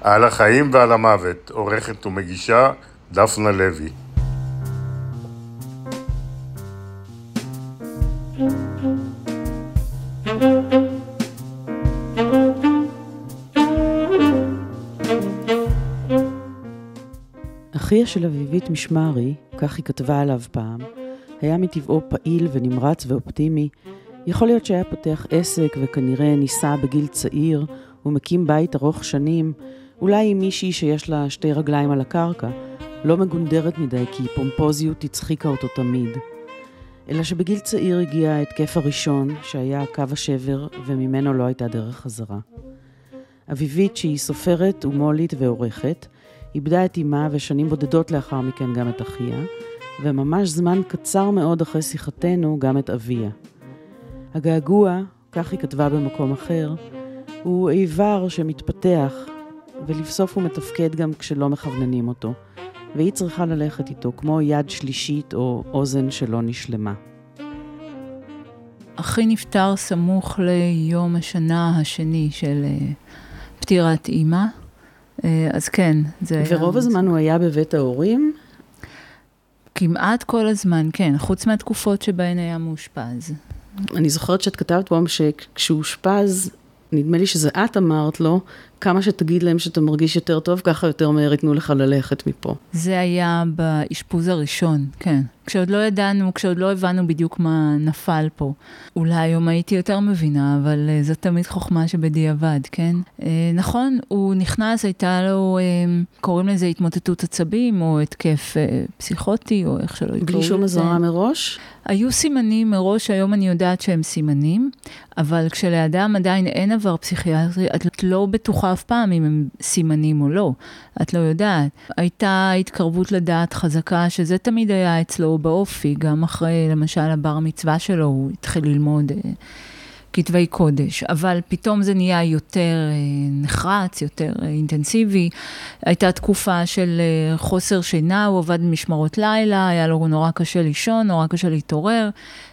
על החיים ועל המוות, עורכת ומגישה דפנה לוי. אחיה של אביבית משמרי, כך היא כתבה עליו פעם, היה מטבעו פעיל ונמרץ ואופטימי. יכול להיות שהיה פותח עסק וכנראה נישא בגיל צעיר ומקים בית ארוך שנים, אולי עם מישהי שיש לה שתי רגליים על הקרקע, לא מגונדרת מדי כי פומפוזיות הצחיקה אותו תמיד. אלא שבגיל צעיר הגיע ההתקף הראשון, שהיה קו השבר, וממנו לא הייתה דרך חזרה. אביבית, שהיא סופרת ומו"לית ועורכת, איבדה את אמה ושנים בודדות לאחר מכן גם את אחיה, וממש זמן קצר מאוד אחרי שיחתנו גם את אביה. הגעגוע, כך היא כתבה במקום אחר, הוא איבר שמתפתח, ולבסוף הוא מתפקד גם כשלא מכווננים אותו, והיא צריכה ללכת איתו כמו יד שלישית או אוזן שלא נשלמה. אחי נפטר סמוך ליום השנה השני של אה, פטירת אימא. אה, אז כן, זה היה... ורוב הזמן הוא היה בבית ההורים? כמעט כל הזמן, כן, חוץ מהתקופות שבהן היה מאושפז. אני זוכרת שאת כתבת פעם שכשהוא אושפז, נדמה לי שזה את אמרת לו, כמה שתגיד להם שאתה מרגיש יותר טוב, ככה יותר מהר ייתנו לך ללכת מפה. זה היה באשפוז הראשון, כן. כשעוד לא ידענו, כשעוד לא הבנו בדיוק מה נפל פה. אולי היום הייתי יותר מבינה, אבל uh, זו תמיד חוכמה שבדיעבד, כן? Uh, נכון, הוא נכנס, הייתה לו, uh, קוראים לזה התמוטטות עצבים, או התקף uh, פסיכוטי, או איך שלא יקראו לזה. בלי שום אזהרה מראש? היו סימנים מראש, היום אני יודעת שהם סימנים, אבל כשלאדם עדיין אין עבר פסיכיאטרי, את לא בטוחה אף פעם אם הם סימנים או לא. את לא יודעת. הייתה התקרבות לדעת חזקה, שזה תמיד היה אצלו באופי, גם אחרי, למשל, הבר מצווה שלו, הוא התחיל ללמוד אה, כתבי קודש, אבל פתאום זה נהיה יותר אה, נחרץ, יותר אה, אינטנסיבי. הייתה תקופה של אה, חוסר שינה, הוא עבד במשמרות לילה, היה לו נורא קשה לישון, נורא קשה להתעורר.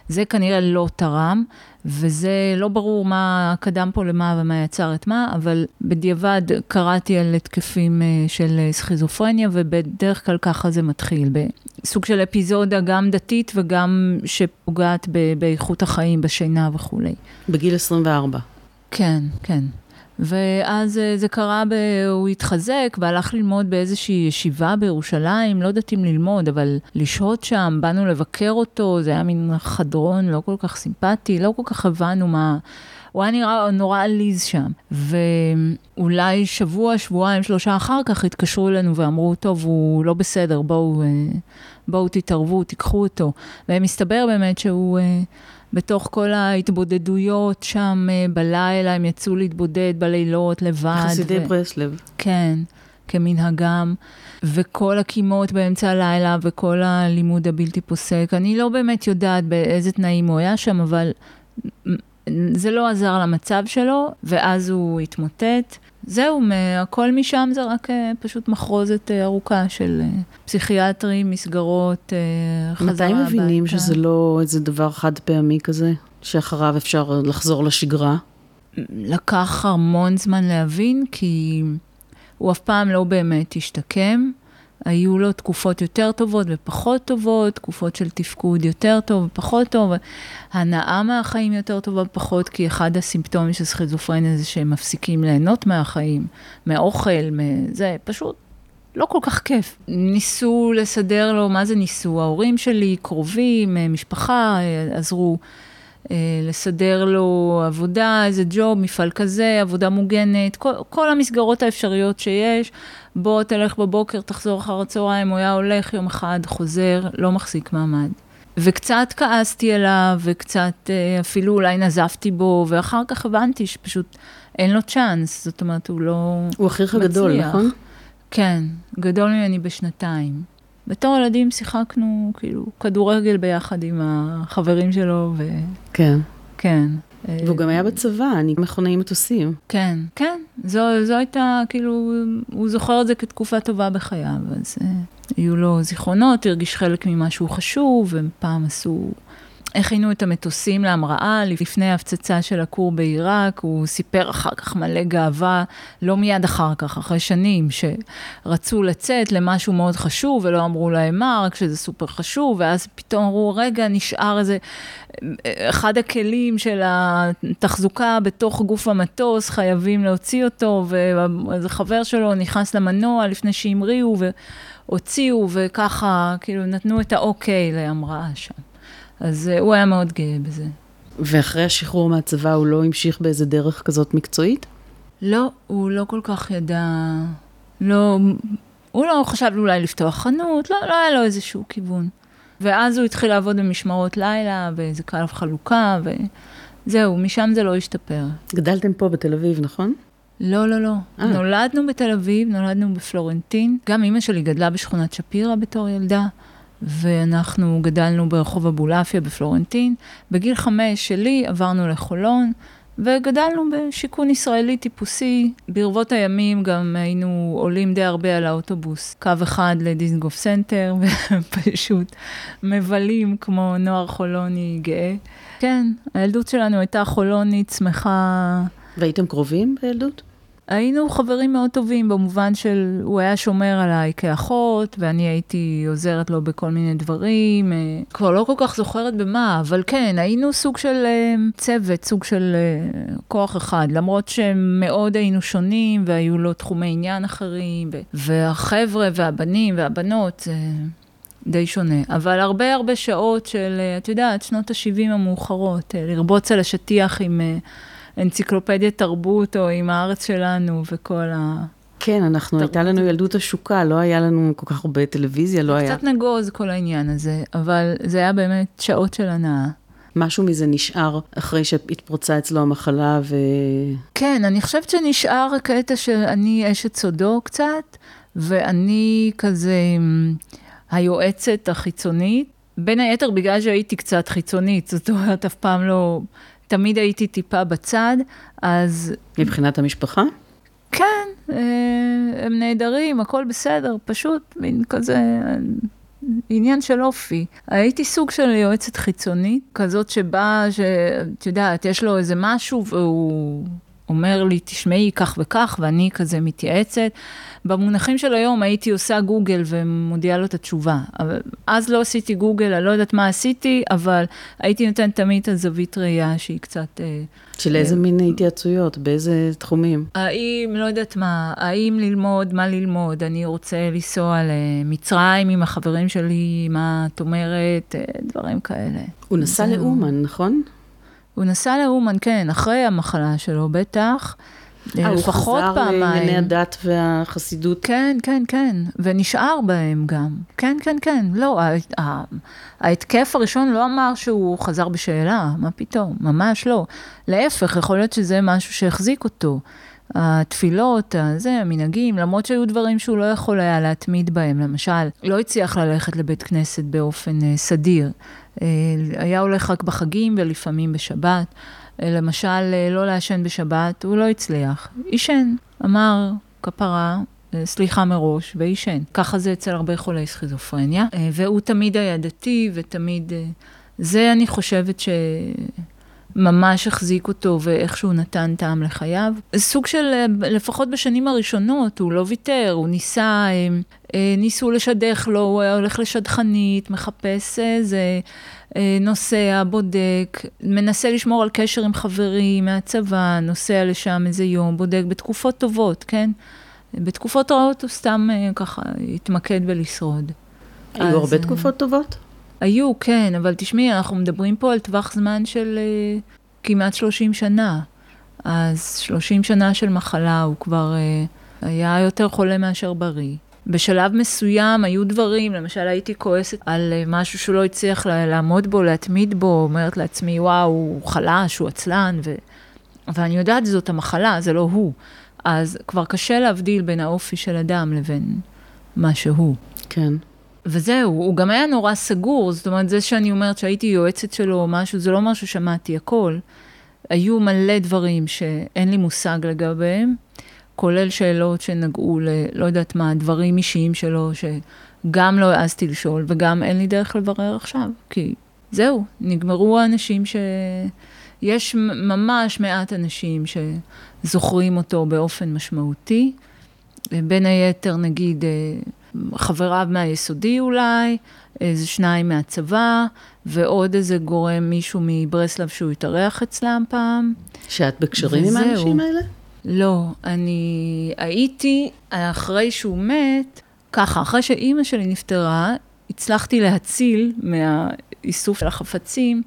זה כנראה לא תרם, וזה לא ברור מה קדם פה למה ומה יצר את מה, אבל בדיעבד קראתי על התקפים של סכיזופרניה, ובדרך כלל ככה זה מתחיל, בסוג של אפיזודה גם דתית וגם שפוגעת באיכות החיים, בשינה וכולי. בגיל 24. כן, כן. ואז אה, זה קרה, ב... הוא התחזק והלך ללמוד באיזושהי ישיבה בירושלים, לא יודעת אם ללמוד, אבל לשהות שם, באנו לבקר אותו, זה היה מין חדרון לא כל כך סימפטי, לא כל כך הבנו מה... הוא היה נראה נורא עליז שם. ואולי שבוע, שבועיים, שלושה אחר כך התקשרו אלינו ואמרו, טוב, הוא לא בסדר, בואו, אה, בואו תתערבו, תיקחו אותו. ומסתבר באמת שהוא... בתוך כל ההתבודדויות שם אה, בלילה, הם יצאו להתבודד בלילות לבד. חסידי ו... ברסלב. כן, כמנהגם. וכל הקימות באמצע הלילה וכל הלימוד הבלתי פוסק. אני לא באמת יודעת באיזה תנאים הוא היה שם, אבל זה לא עזר למצב שלו, ואז הוא התמוטט. זהו, הכל משם זה רק אה, פשוט מחרוזת אה, ארוכה של אה, פסיכיאטרים, מסגרות, חזרה הביתה. מתי מבינים שזה לא איזה דבר חד פעמי כזה, שאחריו אפשר לחזור לשגרה? לקח המון זמן להבין, כי הוא אף פעם לא באמת השתקם. היו לו תקופות יותר טובות ופחות טובות, תקופות של תפקוד יותר טוב ופחות טוב, הנאה מהחיים יותר טובה ופחות, כי אחד הסימפטומים של סכיזופרניה זה שהם מפסיקים ליהנות מהחיים, מהאוכל, זה פשוט לא כל כך כיף. ניסו לסדר לו, מה זה ניסו? ההורים שלי, קרובים, משפחה, עזרו. אה, לסדר לו עבודה, איזה ג'וב, מפעל כזה, עבודה מוגנת, כל, כל המסגרות האפשריות שיש. בוא תלך בבוקר, תחזור אחר הצהריים, הוא היה הולך יום אחד, חוזר, לא מחזיק מעמד. וצקצת כעסתי עליו, וקצת אה, אפילו אולי נזפתי בו, ואחר כך הבנתי שפשוט אין לו צ'אנס, זאת אומרת, הוא לא הוא אחיך גדול, נכון? כן, גדול ממני בשנתיים. בתור ילדים שיחקנו כאילו כדורגל ביחד עם החברים שלו, ו... כן. כן. והוא גם היה בצבא, אני מכונאי מטוסים. כן, כן, זו, זו הייתה, כאילו, הוא זוכר את זה כתקופה טובה בחייו, אז uh, היו לו זיכרונות, הרגיש חלק ממשהו חשוב, ופעם עשו הכינו את המטוסים להמראה לפני ההפצצה של הכור בעיראק, הוא סיפר אחר כך מלא גאווה, לא מיד אחר כך, אחרי שנים, שרצו לצאת למשהו מאוד חשוב ולא אמרו להם מה, רק שזה סופר חשוב, ואז פתאום אמרו, רגע, נשאר איזה, אחד הכלים של התחזוקה בתוך גוף המטוס, חייבים להוציא אותו, ואיזה חבר שלו נכנס למנוע לפני שהמריאו, והוציאו, וככה, כאילו, נתנו את האוקיי להמראה שם. אז uh, הוא היה מאוד גאה בזה. ואחרי השחרור מהצבא הוא לא המשיך באיזה דרך כזאת מקצועית? לא, הוא לא כל כך ידע, לא, הוא לא חשב אולי לפתוח חנות, לא, לא היה לו איזשהו כיוון. ואז הוא התחיל לעבוד במשמרות לילה, באיזה קו חלוקה, וזהו, משם זה לא השתפר. גדלתם פה בתל אביב, נכון? לא, לא, לא. 아. נולדנו בתל אביב, נולדנו בפלורנטין. גם אימא שלי גדלה בשכונת שפירא בתור ילדה. ואנחנו גדלנו ברחוב אבולעפיה בפלורנטין. בגיל חמש שלי עברנו לחולון, וגדלנו בשיכון ישראלי טיפוסי. ברבות הימים גם היינו עולים די הרבה על האוטובוס. קו אחד לדיסנגוף סנטר, ופשוט מבלים כמו נוער חולוני גאה. כן, הילדות שלנו הייתה חולונית, שמחה. והייתם קרובים בילדות? היינו חברים מאוד טובים במובן של, הוא היה שומר עליי כאחות, ואני הייתי עוזרת לו בכל מיני דברים. אה, כבר לא כל כך זוכרת במה, אבל כן, היינו סוג של אה, צוות, סוג של אה, כוח אחד, למרות שמאוד היינו שונים, והיו לו תחומי עניין אחרים, והחבר'ה והבנים והבנות, זה די שונה. אבל הרבה הרבה שעות של, את יודעת, שנות ה-70 המאוחרות, לרבוץ על השטיח עם... אנציקלופדיית תרבות, או עם הארץ שלנו וכל ה... כן, אנחנו, הייתה לנו ילדות השוקה, לא היה לנו כל כך הרבה טלוויזיה, לא היה... קצת נגוז כל העניין הזה, אבל זה היה באמת שעות של הנאה. משהו מזה נשאר אחרי שהתפרצה אצלו המחלה ו... כן, אני חושבת שנשאר הקטע שאני אשת סודו קצת, ואני כזה היועצת החיצונית, בין היתר בגלל שהייתי קצת חיצונית, זאת אומרת, אף פעם לא תמיד הייתי טיפה בצד, אז... מבחינת המשפחה? כן, אה, הם נהדרים, הכל בסדר, פשוט מין כזה עניין של אופי. הייתי סוג של יועצת חיצונית, כזאת שבאה, שאת יודעת, יש לו איזה משהו והוא... אומר לי, תשמעי כך וכך, ואני כזה מתייעצת. במונחים של היום הייתי עושה גוגל ומודיעה לו את התשובה. אבל אז לא עשיתי גוגל, אני לא יודעת מה עשיתי, אבל הייתי נותנת תמיד את הזווית ראייה שהיא קצת... אה, של איזה אה, מין התייעצויות? באיזה תחומים? האם, לא יודעת מה, האם ללמוד, מה ללמוד? אני רוצה לנסוע למצרים עם החברים שלי, מה את אומרת? אה, דברים כאלה. הוא נסע לאומן, נכון? הוא נסע לאומן, כן, אחרי המחלה שלו, בטח. אה, לפחות פעמיים. הוא חזר לענייני הדת והחסידות. כן, כן, כן, ונשאר בהם גם. כן, כן, כן. לא, ההתקף הראשון לא אמר שהוא חזר בשאלה, מה פתאום, ממש לא. להפך, יכול להיות שזה משהו שהחזיק אותו. התפילות, הזה, המנהגים, למרות שהיו דברים שהוא לא יכול היה להתמיד בהם. למשל, לא הצליח ללכת לבית כנסת באופן uh, סדיר. Uh, היה הולך רק בחגים ולפעמים בשבת. Uh, למשל, uh, לא לעשן בשבת, הוא לא הצליח. עישן, אמר כפרה, סליחה מראש, ועישן. ככה זה אצל הרבה חולי סכיזופרניה. והוא תמיד היה דתי, ותמיד... זה, אני חושבת ש... ממש החזיק אותו ואיכשהו נתן טעם לחייו. סוג של, אה, לפחות בשנים הראשונות, הוא לא ויתר, הוא ניסה, אה, אה, ניסו לשדך לו, הוא היה הולך לשדכנית, מחפש איזה, נוסע, בודק, מנסה לשמור על קשר עם חברים מהצבא, נוסע לשם איזה יום, בודק בתקופות טובות, כן? בתקופות רעות הוא סתם ככה התמקד בלשרוד. היו הרבה תקופות טובות? היו, כן, אבל תשמעי, אנחנו מדברים פה על טווח זמן של uh, כמעט 30 שנה. אז 30 שנה של מחלה, הוא כבר uh, היה יותר חולה מאשר בריא. בשלב מסוים היו דברים, למשל הייתי כועסת על uh, משהו שהוא לא הצליח לעמוד בו, להתמיד בו, אומרת לעצמי, וואו, הוא חלש, הוא עצלן, ו... ואני יודעת זאת המחלה, זה לא הוא. אז כבר קשה להבדיל בין האופי של אדם לבין מה שהוא. כן. וזהו, הוא גם היה נורא סגור, זאת אומרת, זה שאני אומרת שהייתי יועצת שלו או משהו, זה לא אומר ששמעתי הכל. היו מלא דברים שאין לי מושג לגביהם, כולל שאלות שנגעו ל... לא יודעת מה, דברים אישיים שלו, שגם לא העזתי לשאול, וגם אין לי דרך לברר עכשיו, כי זהו, נגמרו האנשים ש... יש ממש מעט אנשים שזוכרים אותו באופן משמעותי. בין היתר, נגיד, אה, חבריו מהיסודי אולי, איזה שניים מהצבא, ועוד איזה גורם, מישהו מברסלב שהוא התארח אצלם פעם. שאת בקשרים עם האנשים האלה? לא, אני הייתי, אחרי שהוא מת, ככה, אחרי שאימא שלי נפטרה, הצלחתי להציל מהאיסוף של החפצים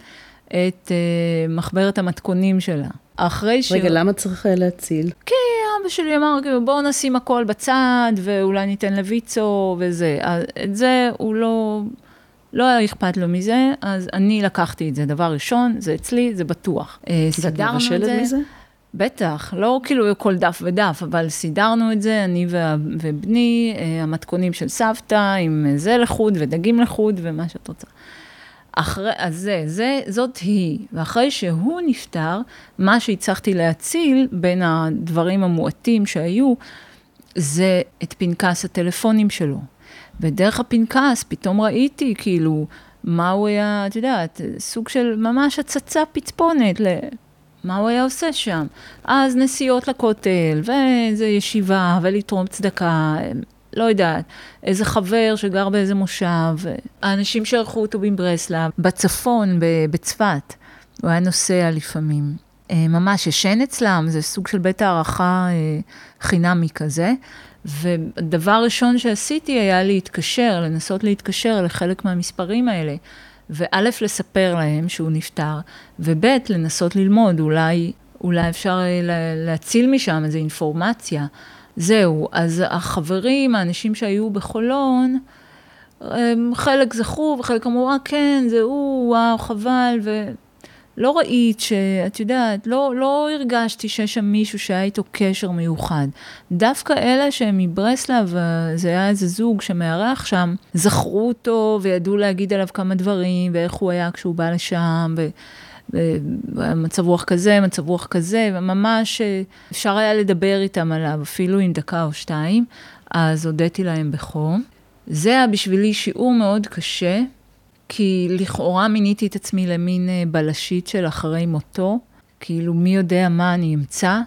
את uh, מחברת המתכונים שלה. אחרי ש... רגע, למה צריך להציל? כי אבא שלי אמר, כאילו, בואו נשים הכל בצד, ואולי ניתן לויצו וזה. אז את זה הוא לא... לא היה אכפת לו מזה, אז אני לקחתי את זה. דבר ראשון, זה אצלי, זה בטוח. אה, ואת מבשלת מזה? בטח, לא כאילו כל דף ודף, אבל סידרנו את זה, אני ובני, אה, המתכונים של סבתא, עם זה לחוד ודגים לחוד ומה שאת רוצה. אחרי, אז זה, זה, זאת היא. ואחרי שהוא נפטר, מה שהצלחתי להציל בין הדברים המועטים שהיו, זה את פנקס הטלפונים שלו. ודרך הפנקס פתאום ראיתי כאילו מה הוא היה, את יודעת, סוג של ממש הצצה פצפונת למה הוא היה עושה שם. אז נסיעות לכותל, ואיזה ישיבה, ולתרום צדקה, לא יודעת, איזה חבר שגר באיזה מושב, האנשים שערכו אותו בברסלב, בצפון, בצפת, הוא היה נוסע לפעמים. אה, ממש ישן אצלם, זה סוג של בית הערכה אה, חינמי כזה. ודבר ראשון שעשיתי היה להתקשר, לנסות להתקשר לחלק מהמספרים האלה. וא', לספר להם שהוא נפטר, וב', לנסות ללמוד, אולי, אולי אפשר אה, להציל משם איזו אינפורמציה. זהו, אז החברים, האנשים שהיו בחולון, חלק זכרו וחלק אמרו, אה כן, זה הוא, וואו, חבל, ולא ראית שאת יודעת, לא, לא הרגשתי שיש שם מישהו שהיה איתו קשר מיוחד. דווקא אלה שהם מברסלב, זה היה איזה זוג שמארח שם, זכרו אותו וידעו להגיד עליו כמה דברים, ואיך הוא היה כשהוא בא לשם, ו... מצב רוח כזה, מצב רוח כזה, וממש אה, אפשר היה לדבר איתם עליו, אפילו עם דקה או שתיים, אז הודיתי להם בחום. זה היה בשבילי שיעור מאוד קשה, כי לכאורה מיניתי את עצמי למין אה, בלשית של אחרי מותו, כאילו מי יודע מה אני אמצא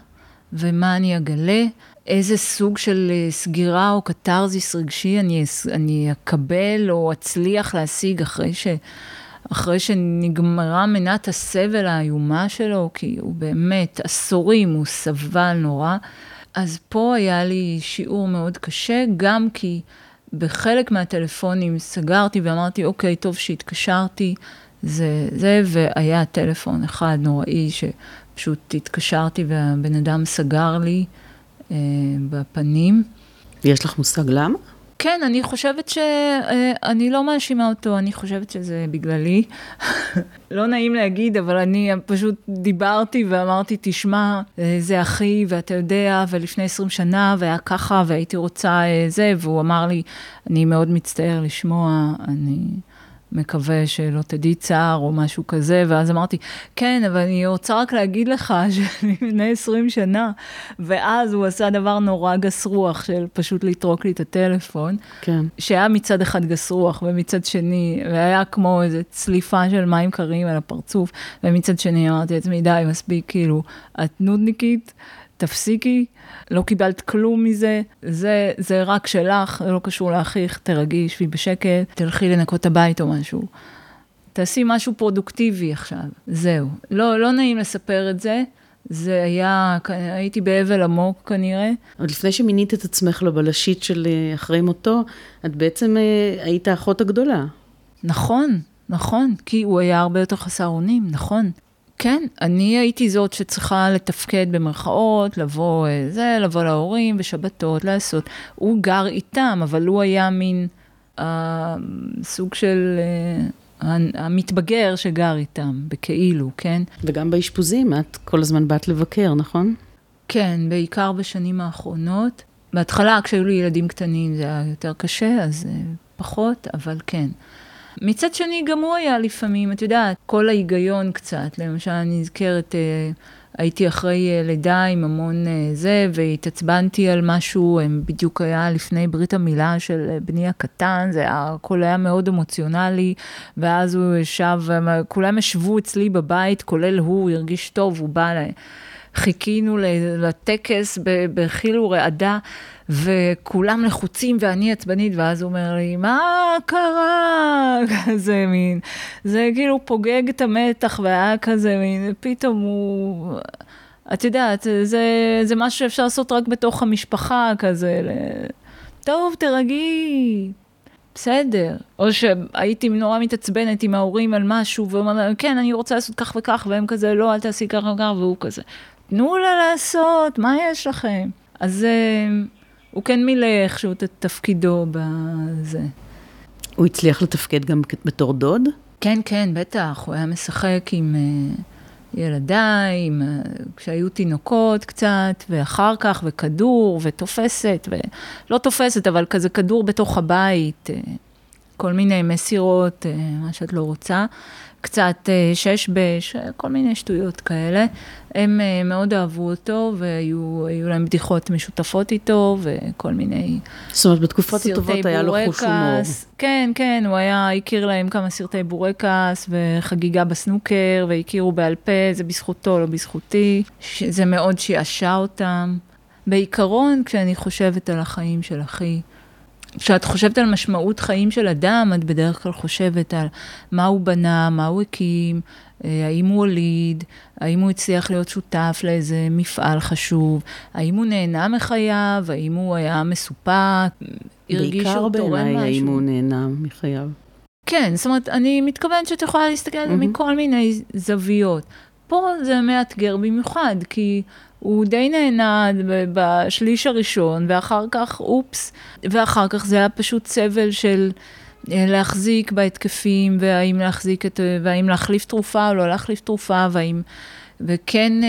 ומה אני אגלה, איזה סוג של אה, סגירה או קתרזיס רגשי אני, אני אקבל או אצליח להשיג אחרי ש... אחרי שנגמרה מנת הסבל האיומה שלו, כי הוא באמת עשורים, הוא סבל נורא. אז פה היה לי שיעור מאוד קשה, גם כי בחלק מהטלפונים סגרתי ואמרתי, אוקיי, טוב שהתקשרתי, זה, זה, והיה טלפון אחד נוראי שפשוט התקשרתי והבן אדם סגר לי אה, בפנים. יש לך מושג למה? כן, אני חושבת ש... אה, לא מאשימה אותו, אני חושבת שזה בגללי. לא נעים להגיד, אבל אני פשוט דיברתי ואמרתי, תשמע, אה, זה אחי, ואתה יודע, ולפני 20 שנה, והיה ככה, והייתי רוצה אה, זה, והוא אמר לי, אני מאוד מצטער לשמוע, אני... מקווה שלא תדעי צער או משהו כזה, ואז אמרתי, כן, אבל אני רוצה רק להגיד לך שאני לפני 20 שנה, ואז הוא עשה דבר נורא גס רוח של פשוט לטרוק לי את הטלפון, כן. שהיה מצד אחד גס רוח, ומצד שני, והיה כמו איזו צליפה של מים קרים על הפרצוף, ומצד שני אמרתי לעצמי, די, מספיק, כאילו, את נודניקית. תפסיקי, לא קיבלת כלום מזה, זה, זה רק שלך, זה לא קשור לאחיך, תרגי, שבי בשקט, תלכי לנקות את הבית או משהו. תעשי משהו פרודוקטיבי עכשיו, זהו. לא, לא נעים לספר את זה, זה היה, הייתי באבל עמוק כנראה. עוד לפני שמינית את עצמך לבלשית של אה, אחרי מותו, את בעצם אה, היית האחות הגדולה. נכון, נכון, כי הוא היה הרבה יותר חסר אונים, נכון. כן, אני הייתי זאת שצריכה לתפקד במרכאות, לבוא אה, זה, לבוא להורים בשבתות, לעשות. הוא גר איתם, אבל הוא היה מין אה, סוג של אה, המתבגר שגר איתם, בכאילו, כן? וגם באשפוזים, את כל הזמן באת לבקר, נכון? כן, בעיקר בשנים האחרונות. בהתחלה, כשהיו לי ילדים קטנים, זה היה יותר קשה, אז אה, פחות, אבל כן. מצד שני, גם הוא היה לפעמים, את יודעת, כל ההיגיון קצת, למשל, אני נזכרת, אה, הייתי אחרי אה, לידה עם המון אה, זה, והתעצבנתי על משהו, בדיוק היה לפני ברית המילה של אה, בני הקטן, זה היה, הכל היה מאוד אמוציונלי, ואז הוא ישב, כולם ישבו אצלי בבית, כולל הוא, הוא הרגיש טוב, הוא בא, חיכינו לטקס בחיל ורעדה. וכולם לחוצים ואני עצבנית, ואז הוא אומר לי, מה קרה? כזה מין, זה כאילו פוגג את המתח, והיה כזה מין, פתאום הוא... את יודעת, זה, זה משהו שאפשר לעשות רק בתוך המשפחה, כזה, ל... טוב, תרגי, בסדר. או שהייתי נורא מתעצבנת עם ההורים על משהו, והוא אומר, כן, אני רוצה לעשות כך וכך, והם כזה, לא, אל תעשי כך וכך, והוא כזה, תנו לה לעשות, מה יש לכם? אז הוא כן מילא איכשהו את תפקידו בזה. הוא הצליח לתפקד גם בתור דוד? כן, כן, בטח. הוא היה משחק עם uh, ילדיי, עם, uh, כשהיו תינוקות קצת, ואחר כך, וכדור, ותופסת, ולא תופסת, אבל כזה כדור בתוך הבית, uh, כל מיני מסירות, uh, מה שאת לא רוצה. קצת אה, שש בש, כל מיני שטויות כאלה. הם אה, מאוד אהבו אותו, והיו להם בדיחות משותפות איתו, וכל מיני זאת אומרת, בתקופות הטובות היה לו חוש הומור. כן, כן, הוא היה, הכיר להם כמה סרטי בורקס, וחגיגה בסנוקר, והכירו בעל פה, זה בזכותו, לא בזכותי. זה מאוד שעשע אותם. בעיקרון, כשאני חושבת על החיים של אחי, כשאת חושבת על משמעות חיים של אדם, את בדרך כלל חושבת על מה הוא בנה, מה הוא הקים, אה, האם הוא הוליד, האם הוא הצליח להיות שותף לאיזה מפעל חשוב, האם הוא נהנה מחייו, האם הוא היה מסופק, הרגיש שהוא תורם משהו. בעיקר בעיניי האם הוא נהנה מחייו. כן, זאת אומרת, אני מתכוונת שאת יכולה להסתכל על זה mm-hmm. מכל מיני זוויות. פה זה מאתגר במיוחד, כי הוא די נהנה בשליש הראשון, ואחר כך, אופס, ואחר כך זה היה פשוט סבל של אה, להחזיק בהתקפים, והאם להחזיק את, והאם להחליף תרופה או לא להחליף תרופה, והאם... וכן, אה,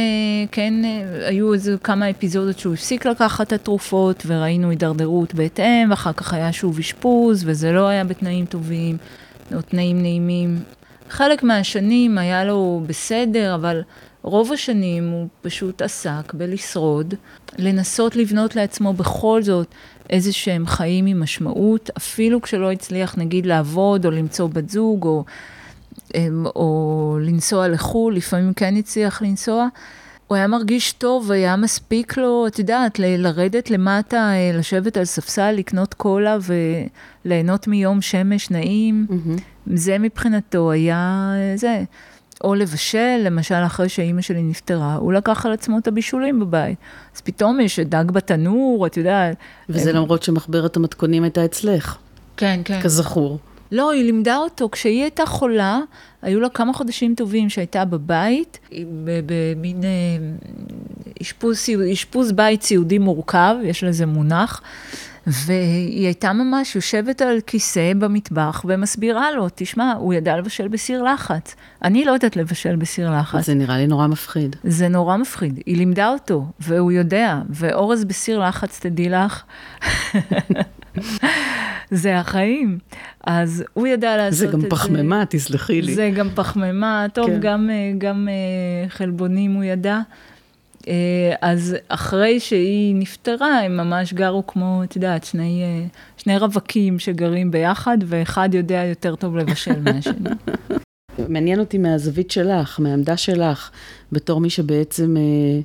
כן, אה, היו איזה כמה אפיזודות שהוא הפסיק לקחת את התרופות, וראינו הידרדרות בהתאם, ואחר כך היה שוב אשפוז, וזה לא היה בתנאים טובים, או תנאים נעימים. חלק מהשנים היה לו בסדר, אבל רוב השנים הוא פשוט עסק בלשרוד, לנסות לבנות לעצמו בכל זאת איזה שהם חיים עם משמעות, אפילו כשלא הצליח נגיד לעבוד או למצוא בת זוג או, אמ, או לנסוע לחו"ל, לפעמים כן הצליח לנסוע. הוא היה מרגיש טוב, היה מספיק לו, את יודעת, ל- לרדת למטה, אה, לשבת על ספסל, לקנות קולה וליהנות מיום שמש נעים. Mm-hmm. זה מבחינתו היה אה, זה. או לבשל, למשל אחרי שאימא שלי נפטרה, הוא לקח על עצמו את הבישולים בבית. אז פתאום יש דג בתנור, את יודעת. וזה הם... למרות שמחברת המתכונים הייתה אצלך. כן, כן. כזכור. לא, היא לימדה אותו. כשהיא הייתה חולה, היו לה כמה חודשים טובים שהייתה בבית, במין אה, אשפוז, אשפוז בית סיעודי מורכב, יש לזה מונח. והיא הייתה ממש יושבת על כיסא במטבח ומסבירה לו, תשמע, הוא ידע לבשל בסיר לחץ. אני לא יודעת לבשל בסיר לחץ. זה נראה לי נורא מפחיד. זה נורא מפחיד. היא לימדה אותו, והוא יודע, ואורז בסיר לחץ, תדעי לך. זה החיים. אז הוא ידע לעשות את זה. זה גם פחמימה, תסלחי לי. זה גם פחמימה, טוב, כן. גם, אה, גם אה, חלבונים הוא ידע. אה, אז אחרי שהיא נפטרה, הם ממש גרו כמו, את יודעת, שני, אה, שני רווקים שגרים ביחד, ואחד יודע יותר טוב לבשל מהשני. מעניין אותי מהזווית שלך, מהעמדה שלך, בתור מי שבעצם אה,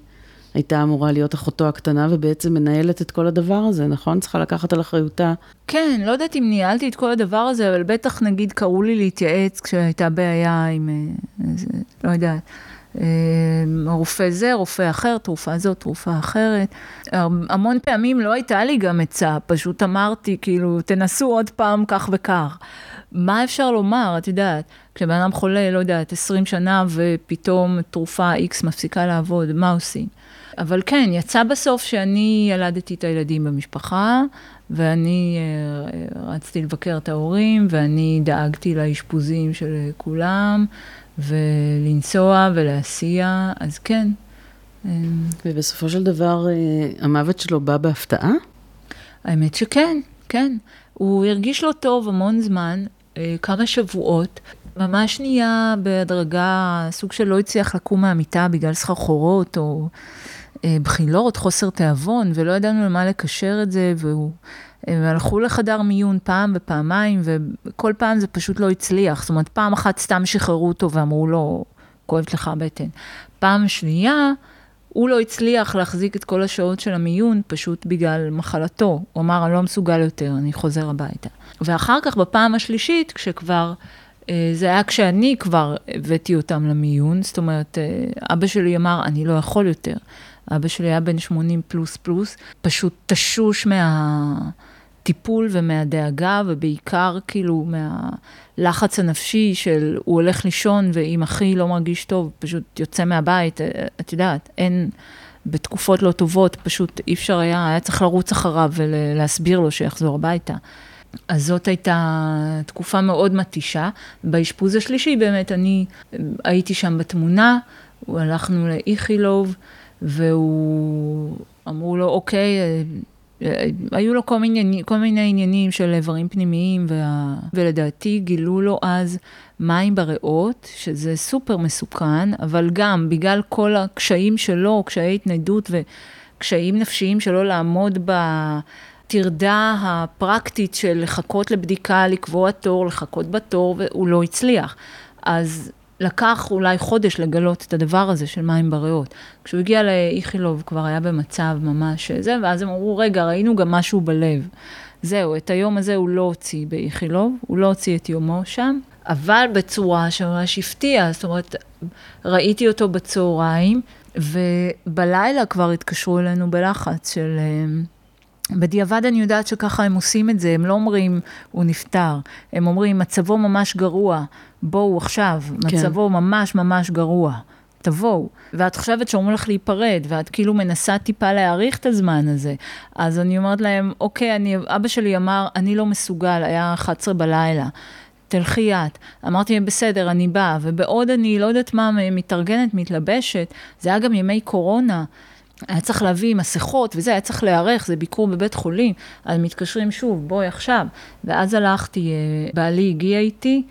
הייתה אמורה להיות אחותו הקטנה, ובעצם מנהלת את כל הדבר הזה, נכון? צריכה לקחת על אחריותה. כן, לא יודעת אם ניהלתי את כל הדבר הזה, אבל בטח נגיד קראו לי להתייעץ כשהייתה בעיה עם, אה, איזה, לא יודעת. אמ, רופא זה, רופא אחר, תרופה זאת, תרופה אחרת. המון פעמים לא הייתה לי גם עצה, פשוט אמרתי, כאילו, תנסו עוד פעם כך וכך. מה אפשר לומר, את יודעת, כשבן אדם חולה, לא יודעת, 20 שנה ופתאום תרופה X מפסיקה לעבוד, מה עושים? אבל כן, יצא בסוף שאני ילדתי את הילדים במשפחה, ואני uh, רצתי לבקר את ההורים, ואני דאגתי לאשפוזים של כולם. ולנסוע ולהסיע, אז כן. ובסופו של דבר, אה, המוות שלו בא בהפתעה? האמת שכן, כן. הוא הרגיש לו טוב המון זמן, אה, כמה שבועות. ממש נהיה בהדרגה סוג של לא הצליח לקום מהמיטה בגלל סחרחורות או בחילות, חוסר תיאבון, ולא ידענו למה לקשר את זה, והוא... הם הלכו לחדר מיון פעם ופעמיים, וכל פעם זה פשוט לא הצליח. זאת אומרת, פעם אחת סתם שחררו אותו ואמרו לו, כואבת לך הבטן. פעם שנייה, הוא לא הצליח להחזיק את כל השעות של המיון פשוט בגלל מחלתו. הוא אמר, אני לא מסוגל יותר, אני חוזר הביתה. ואחר כך, בפעם השלישית, כשכבר, אה, זה היה כשאני כבר הבאתי אותם למיון, זאת אומרת, אה, אבא שלי אמר, אני לא יכול יותר. אבא שלי היה בן 80 פלוס פלוס, פשוט תשוש מהטיפול ומהדאגה, ובעיקר כאילו מהלחץ הנפשי של הוא הולך לישון ואם אחי לא מרגיש טוב, פשוט יוצא מהבית, את יודעת, אין... בתקופות לא טובות, פשוט אי אפשר היה, היה צריך לרוץ אחריו ולהסביר לו שיחזור הביתה. אז זאת הייתה תקופה מאוד מתישה. באשפוז השלישי באמת אני הייתי שם בתמונה, הלכנו לאיכילוב, והוא, אמרו לו, אוקיי, אה, אה, היו לו כל מיני, כל מיני עניינים של איברים פנימיים, וה, ולדעתי גילו לו אז מים בריאות, שזה סופר מסוכן, אבל גם בגלל כל הקשיים שלו, קשיי התניידות וקשיים נפשיים שלו לעמוד בטרדה הפרקטית של לחכות לבדיקה, לקבוע תור, לחכות בתור, והוא לא הצליח. אז לקח אולי חודש לגלות את הדבר הזה של מים בריאות. כשהוא הגיע לאיכילוב כבר היה במצב ממש זה, ואז הם אמרו, רגע, ראינו גם משהו בלב. זהו, את היום הזה הוא לא הוציא באיכילוב, הוא לא הוציא את יומו שם, אבל בצורה שממש הפתיעה, זאת אומרת, ראיתי אותו בצהריים, ובלילה כבר התקשרו אלינו בלחץ של... אה, בדיעבד אני יודעת שככה הם עושים את זה, הם לא אומרים, הוא נפטר, הם אומרים, מצבו ממש גרוע, בואו עכשיו, כן. מצבו ממש ממש גרוע, תבואו. ואת חושבת שאומרים לך להיפרד, ואת כאילו מנסה טיפה להאריך את הזמן הזה. אז אני אומרת להם, אוקיי, אני, אבא שלי אמר, אני לא מסוגל, היה 11 בלילה. תלכי את. אמרתי, בסדר, אני באה, ובעוד אני לא יודעת מה, מתארגנת, מתלבשת, זה היה גם ימי קורונה. היה צריך להביא מסכות וזה, היה צריך להיערך, זה ביקור בבית חולים, אז מתקשרים שוב, בואי עכשיו. ואז הלכתי, אה, בעלי הגיע איתי,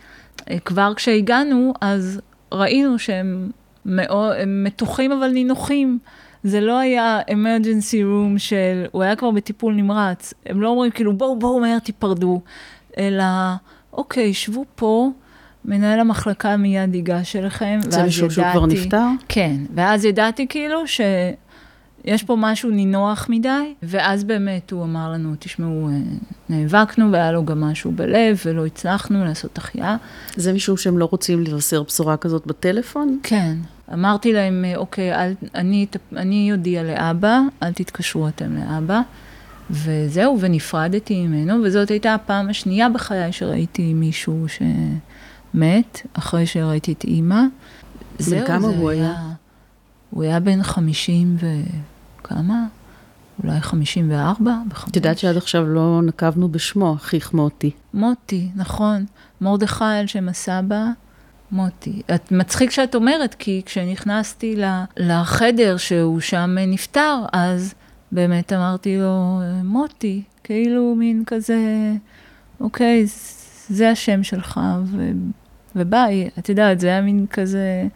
כבר כשהגענו, אז ראינו שהם מאוד, הם מתוחים אבל נינוחים. זה לא היה emergency room של, הוא היה כבר בטיפול נמרץ. הם לא אומרים כאילו, בואו, בואו מהר תיפרדו, אלא, אוקיי, שבו פה. מנהל המחלקה מיד ייגש אליכם, ואז ידעתי... זה מישהו שהוא כבר נפטר? כן, ואז ידעתי כאילו ש... יש פה משהו נינוח מדי, ואז באמת הוא אמר לנו, תשמעו, אה, נאבקנו והיה לו גם משהו בלב ולא הצלחנו לעשות החייאה. זה משום שהם לא רוצים לבשר בשורה כזאת בטלפון? כן. אמרתי להם, אה, אוקיי, אל, אני, אני אודיע לאבא, אל תתקשרו אתם לאבא. וזהו, ונפרדתי ממנו, וזאת הייתה הפעם השנייה בחיי שראיתי מישהו שמת, אחרי שראיתי את אימא. זהו, הוא היה? הוא היה בן 50 וכמה? אולי 54? את יודעת שעד עכשיו לא נקבנו בשמו, אחיך מוטי. מוטי, נכון. מרדכי על שם הסבא, מוטי. את מצחיק שאת אומרת, כי כשנכנסתי לחדר שהוא שם נפטר, אז באמת אמרתי לו, מוטי, כאילו מין כזה, אוקיי, זה השם שלך, ו... וביי. את יודעת, זה היה מין כזה...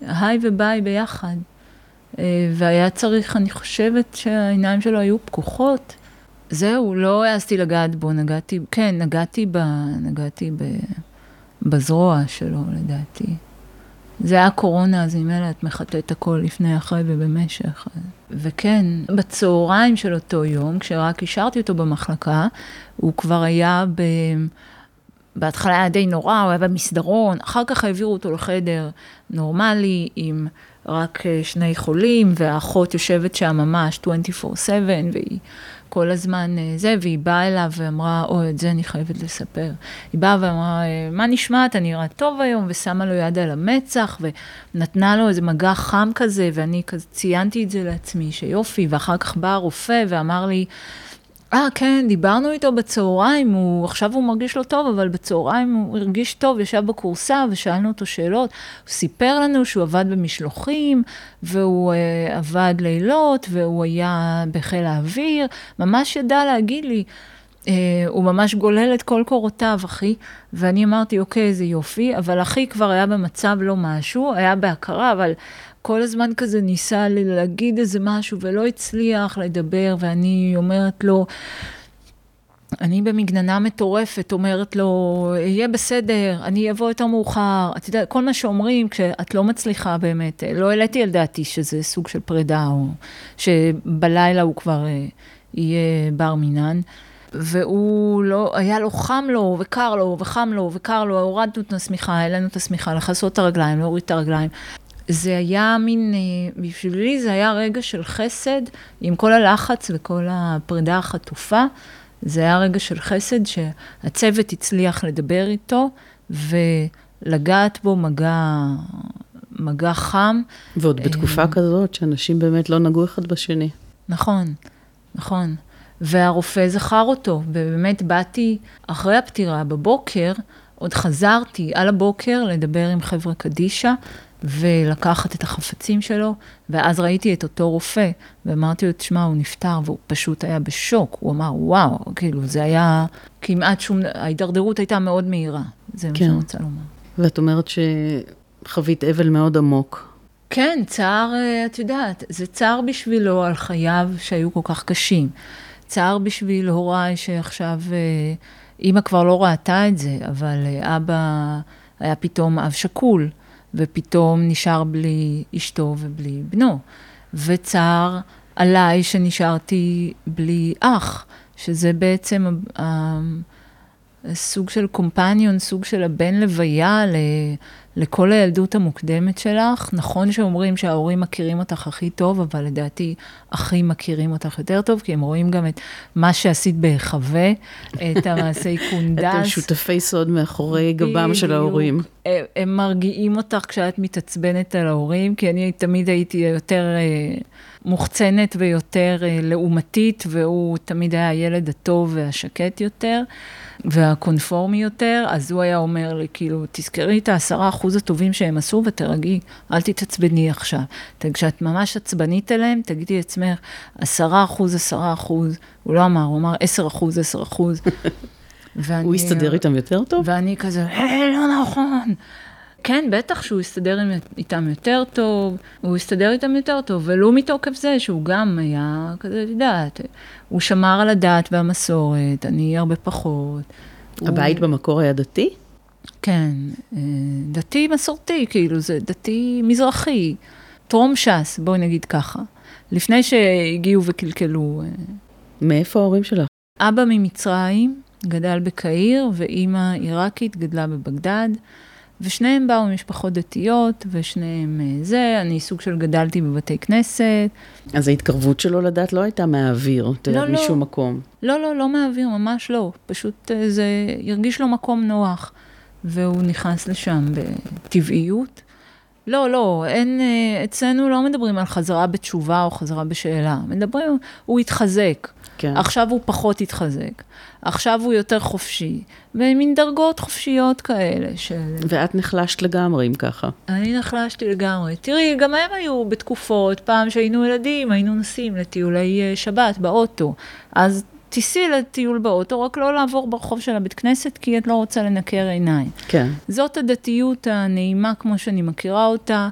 היי וביי ביחד. אה, והיה צריך, אני חושבת שהעיניים שלו היו פקוחות. זהו, לא העזתי לגעת בו, נגעתי, כן, נגעתי, ב, נגעתי ב, בזרוע שלו, לדעתי. זה היה קורונה, אז ממילא את מחטאת הכל לפני, אחרי ובמשך. וכן, בצהריים של אותו יום, כשרק השארתי אותו במחלקה, הוא כבר היה ב... בהתחלה היה די נורא, הוא היה במסדרון, אחר כך העבירו אותו לחדר נורמלי עם רק אה, שני חולים, והאחות יושבת שם ממש 24/7, והיא כל הזמן אה, זה, והיא באה אליו ואמרה, אוי, את זה אני חייבת לספר. היא באה ואמרה, אה, מה נשמע, אתה נראה טוב היום, ושמה לו יד על המצח, ונתנה לו איזה מגע חם כזה, ואני כזה ציינתי את זה לעצמי, שיופי, ואחר כך בא הרופא ואמר לי, אה, כן, דיברנו איתו בצהריים, הוא, עכשיו הוא מרגיש לא טוב, אבל בצהריים הוא הרגיש טוב, ישב בכורסה ושאלנו אותו שאלות. הוא סיפר לנו שהוא עבד במשלוחים, והוא uh, עבד לילות, והוא היה בחיל האוויר, ממש ידע להגיד לי. אה, הוא ממש גולל את כל קורותיו, אחי, ואני אמרתי, אוקיי, איזה יופי, אבל אחי כבר היה במצב לא משהו, היה בהכרה, אבל כל הזמן כזה ניסה להגיד איזה משהו ולא הצליח לדבר, ואני אומרת לו, אני במגננה מטורפת, אומרת לו, יהיה בסדר, אני אבוא יותר מאוחר. את יודעת, כל מה שאומרים כשאת לא מצליחה באמת, לא העליתי על דעתי שזה סוג של פרידה, או שבלילה הוא כבר אה, יהיה בר מינן. והוא לא, היה לו חם לו, וקר לו, וחם לו, וקר לו, הורדנו את השמיכה, העלינו את השמיכה, לכסות את הרגליים, להוריד את הרגליים. זה היה מין, אה, בשבילי זה היה רגע של חסד, עם כל הלחץ וכל הפרידה החטופה. זה היה רגע של חסד שהצוות הצליח לדבר איתו ולגעת בו מגע, מגע חם. ועוד בתקופה אה, כזאת שאנשים באמת לא נגעו אחד בשני. נכון, נכון. והרופא זכר אותו, ובאמת באתי אחרי הפטירה בבוקר, עוד חזרתי על הבוקר לדבר עם חבר'ה קדישא, ולקחת את החפצים שלו, ואז ראיתי את אותו רופא, ואמרתי לו, תשמע, הוא נפטר, והוא פשוט היה בשוק. הוא אמר, וואו, כאילו, זה היה כמעט שום, ההידרדרות הייתה מאוד מהירה. זה כן. מה שאני רוצה לומר. ואת אומרת שחווית אבל מאוד עמוק. כן, צער, אה, את יודעת, זה צער בשבילו על חייו שהיו כל כך קשים. צער בשביל הוריי שעכשיו, אה, אימא כבר לא ראתה את זה, אבל אה, אבא היה פתאום אב שכול. ופתאום נשאר בלי אשתו ובלי בנו. וצער עליי שנשארתי בלי אח, שזה בעצם סוג של קומפניון, סוג של הבן לוויה לכל הילדות המוקדמת שלך. נכון שאומרים שההורים מכירים אותך הכי טוב, אבל לדעתי אחים מכירים אותך יותר טוב, כי הם רואים גם את מה שעשית בהיחווה, את המעשי קונדס. אתם שותפי סוד מאחורי גבם של ההורים. הם מרגיעים אותך כשאת מתעצבנת על ההורים, כי אני תמיד הייתי יותר אה, מוחצנת ויותר אה, לעומתית, והוא תמיד היה הילד הטוב והשקט יותר. והקונפורמי יותר, אז הוא היה אומר לי, כאילו, תזכרי את העשרה אחוז הטובים שהם עשו ותרגי, אל תתעצבני עכשיו. כשאת ממש עצבנית אליהם, תגידי לעצמך, עשרה אחוז, עשרה אחוז. הוא לא אמר, הוא אמר עשר אחוז, עשר אחוז. ואני, הוא הסתדר איתם יותר טוב? ואני כזה, היי, לא נכון. כן, בטח שהוא הסתדר איתם יותר טוב, הוא הסתדר איתם יותר טוב, ולו מתוקף זה שהוא גם היה כזה, את יודעת, הוא שמר על הדת והמסורת, אני הרבה פחות. הבית הוא... במקור היה דתי? כן, אה, דתי מסורתי, כאילו, זה דתי מזרחי, טרום ש"ס, בואי נגיד ככה, לפני שהגיעו וקלקלו. אה. מאיפה ההורים שלך? אבא ממצרים, גדל בקהיר, ואימא עיראקית, גדלה בבגדד. ושניהם באו ממשפחות דתיות, ושניהם אה, זה, אני סוג של גדלתי בבתי כנסת. אז ההתקרבות שלו לדת לא הייתה מהאוויר, את יודעת, לא, לא, משום מקום. לא, לא, לא מהאוויר, ממש לא. פשוט אה, זה הרגיש לו מקום נוח, והוא נכנס לשם בטבעיות. לא, לא, אין, אה, אצלנו לא מדברים על חזרה בתשובה או חזרה בשאלה. מדברים, הוא התחזק. כן. עכשיו הוא פחות התחזק. עכשיו הוא יותר חופשי. ומין דרגות חופשיות כאלה של... ואת נחלשת לגמרי, אם ככה. אני נחלשתי לגמרי. תראי, גם הם היו בתקופות, פעם שהיינו ילדים, היינו נוסעים לטיולי אה, שבת באוטו. אז תיסעי לטיול באוטו, רק לא לעבור ברחוב של הבית כנסת, כי את לא רוצה לנקר עיניים. כן. זאת הדתיות הנעימה כמו שאני מכירה אותה.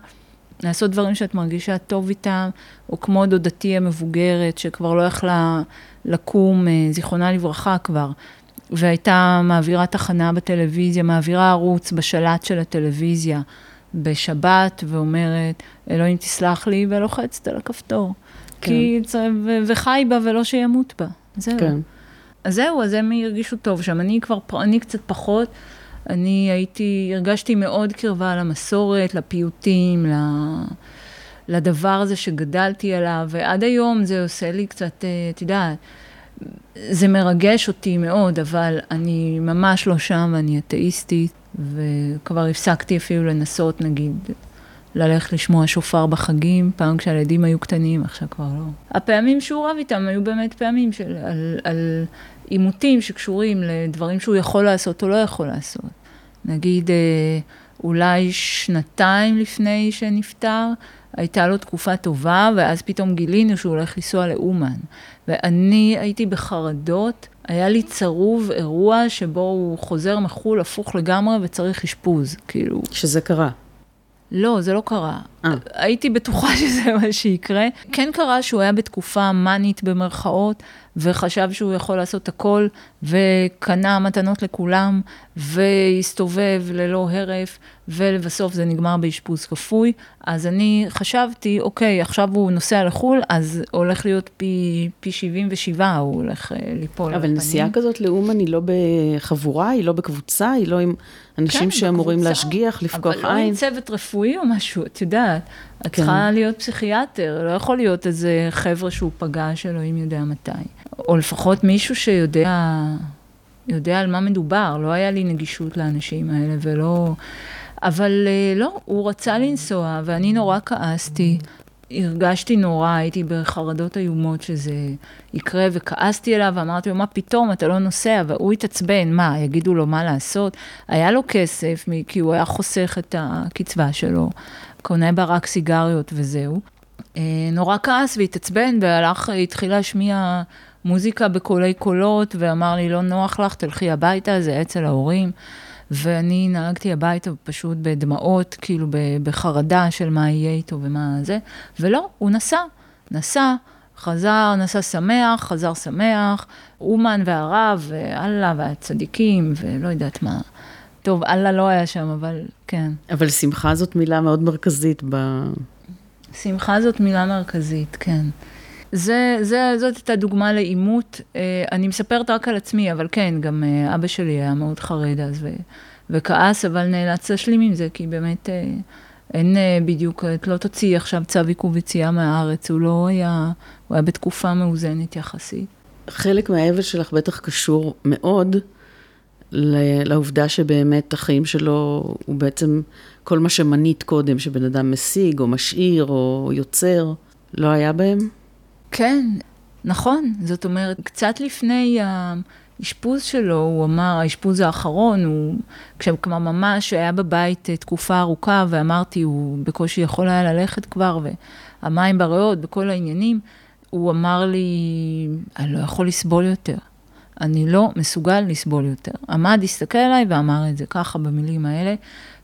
לעשות דברים שאת מרגישה טוב איתם, או כמו דודתי המבוגרת, שכבר לא יכלה לקום, אה, זיכרונה לברכה כבר, והייתה מעבירה תחנה בטלוויזיה, מעבירה ערוץ בשלט של הטלוויזיה בשבת, ואומרת, אלוהים תסלח לי, ולוחצת על הכפתור. כן. כי, ו- וחי בה ולא שימות בה. זהו. כן. אז זהו, אז הם הרגישו טוב שם. אני כבר, אני קצת פחות. אני הייתי, הרגשתי מאוד קרבה למסורת, לפיוטים, לדבר הזה שגדלתי עליו, ועד היום זה עושה לי קצת, אה, את יודעת, זה מרגש אותי מאוד, אבל אני ממש לא שם ואני אתאיסטית, וכבר הפסקתי אפילו לנסות, נגיד, ללכת לשמוע שופר בחגים, פעם כשהילדים היו קטנים, עכשיו כבר לא. הפעמים שהוא רב איתם היו באמת פעמים של, על, על עימותים שקשורים לדברים שהוא יכול לעשות או לא יכול לעשות. נגיד, אה, אולי שנתיים לפני שנפטר, הייתה לו תקופה טובה, ואז פתאום גילינו שהוא הולך לנסוע לאומן. ואני הייתי בחרדות היה לי צרוב אירוע שבו הוא חוזר מחו"ל הפוך לגמרי וצריך אשפוז, כאילו. שזה קרה. לא, זה לא קרה. אה. הייתי בטוחה שזה מה שיקרה. כן קרה שהוא היה בתקופה מאנית במרכאות, וחשב שהוא יכול לעשות הכל, וקנה מתנות לכולם, והסתובב ללא הרף, ולבסוף זה נגמר באשפוז כפוי. אז אני חשבתי, אוקיי, עכשיו הוא נוסע לחו"ל, אז הולך להיות פי, פי 77, הוא הולך אה, ליפול אבל הפנים. נסיעה כזאת לאומן היא לא בחבורה, היא לא בקבוצה, היא לא עם אנשים כן, שאמורים בקבוצה. להשגיח, לפקוח אבל לא עם עין. צוות רפואי או משהו, את יודעת. את כן. צריכה להיות פסיכיאטר, לא יכול להיות איזה חבר'ה שהוא פגש, אלוהים יודע מתי. או לפחות מישהו שיודע יודע על מה מדובר, לא היה לי נגישות לאנשים האלה ולא... אבל אה, לא, הוא רצה לנסוע, ואני נורא כעסתי. הרגשתי נורא, הייתי בחרדות איומות שזה יקרה, וכעסתי אליו, ואמרתי לו, מה פתאום, אתה לא נוסע, והוא התעצבן, מה, יגידו לו מה לעשות? היה לו כסף, כי הוא היה חוסך את הקצבה שלו, קונה בה רק סיגריות וזהו. אה, נורא כעס והתעצבן, והלך, התחיל להשמיע מוזיקה בקולי קולות, ואמר לי, לא נוח לך, תלכי הביתה, זה אצל ההורים. ואני נהגתי הביתה פשוט בדמעות, כאילו בחרדה של מה יהיה איתו ומה זה, ולא, הוא נסע, נסע, חזר, נסע שמח, חזר שמח, אומן והרב, ואללה, והצדיקים, ולא יודעת מה. טוב, אללה לא היה שם, אבל כן. אבל שמחה זאת מילה מאוד מרכזית ב... שמחה זאת מילה מרכזית, כן. זה, זה, זאת הייתה דוגמה לעימות. אה, אני מספרת רק על עצמי, אבל כן, גם אה, אבא שלי היה מאוד חרד אז ו, וכעס, אבל נאלץ להשלים עם זה, כי באמת אה, אין בדיוק, את לא תוציאי עכשיו צו עיכוב יציאה מהארץ, הוא לא היה, הוא היה בתקופה מאוזנת יחסית. חלק מהאבל שלך בטח קשור מאוד לעובדה שבאמת החיים שלו הוא בעצם כל מה שמנית קודם, שבן אדם משיג או משאיר או יוצר, לא היה בהם? כן, נכון. זאת אומרת, קצת לפני האשפוז שלו, הוא אמר, האשפוז האחרון, הוא, כשכבר ממש היה בבית אה, תקופה ארוכה, ואמרתי, הוא בקושי יכול היה ללכת כבר, והמים בריאות, בכל העניינים, הוא אמר לי, אני לא יכול לסבול יותר. אני לא מסוגל לסבול יותר. עמד, הסתכל עליי ואמר את זה ככה במילים האלה,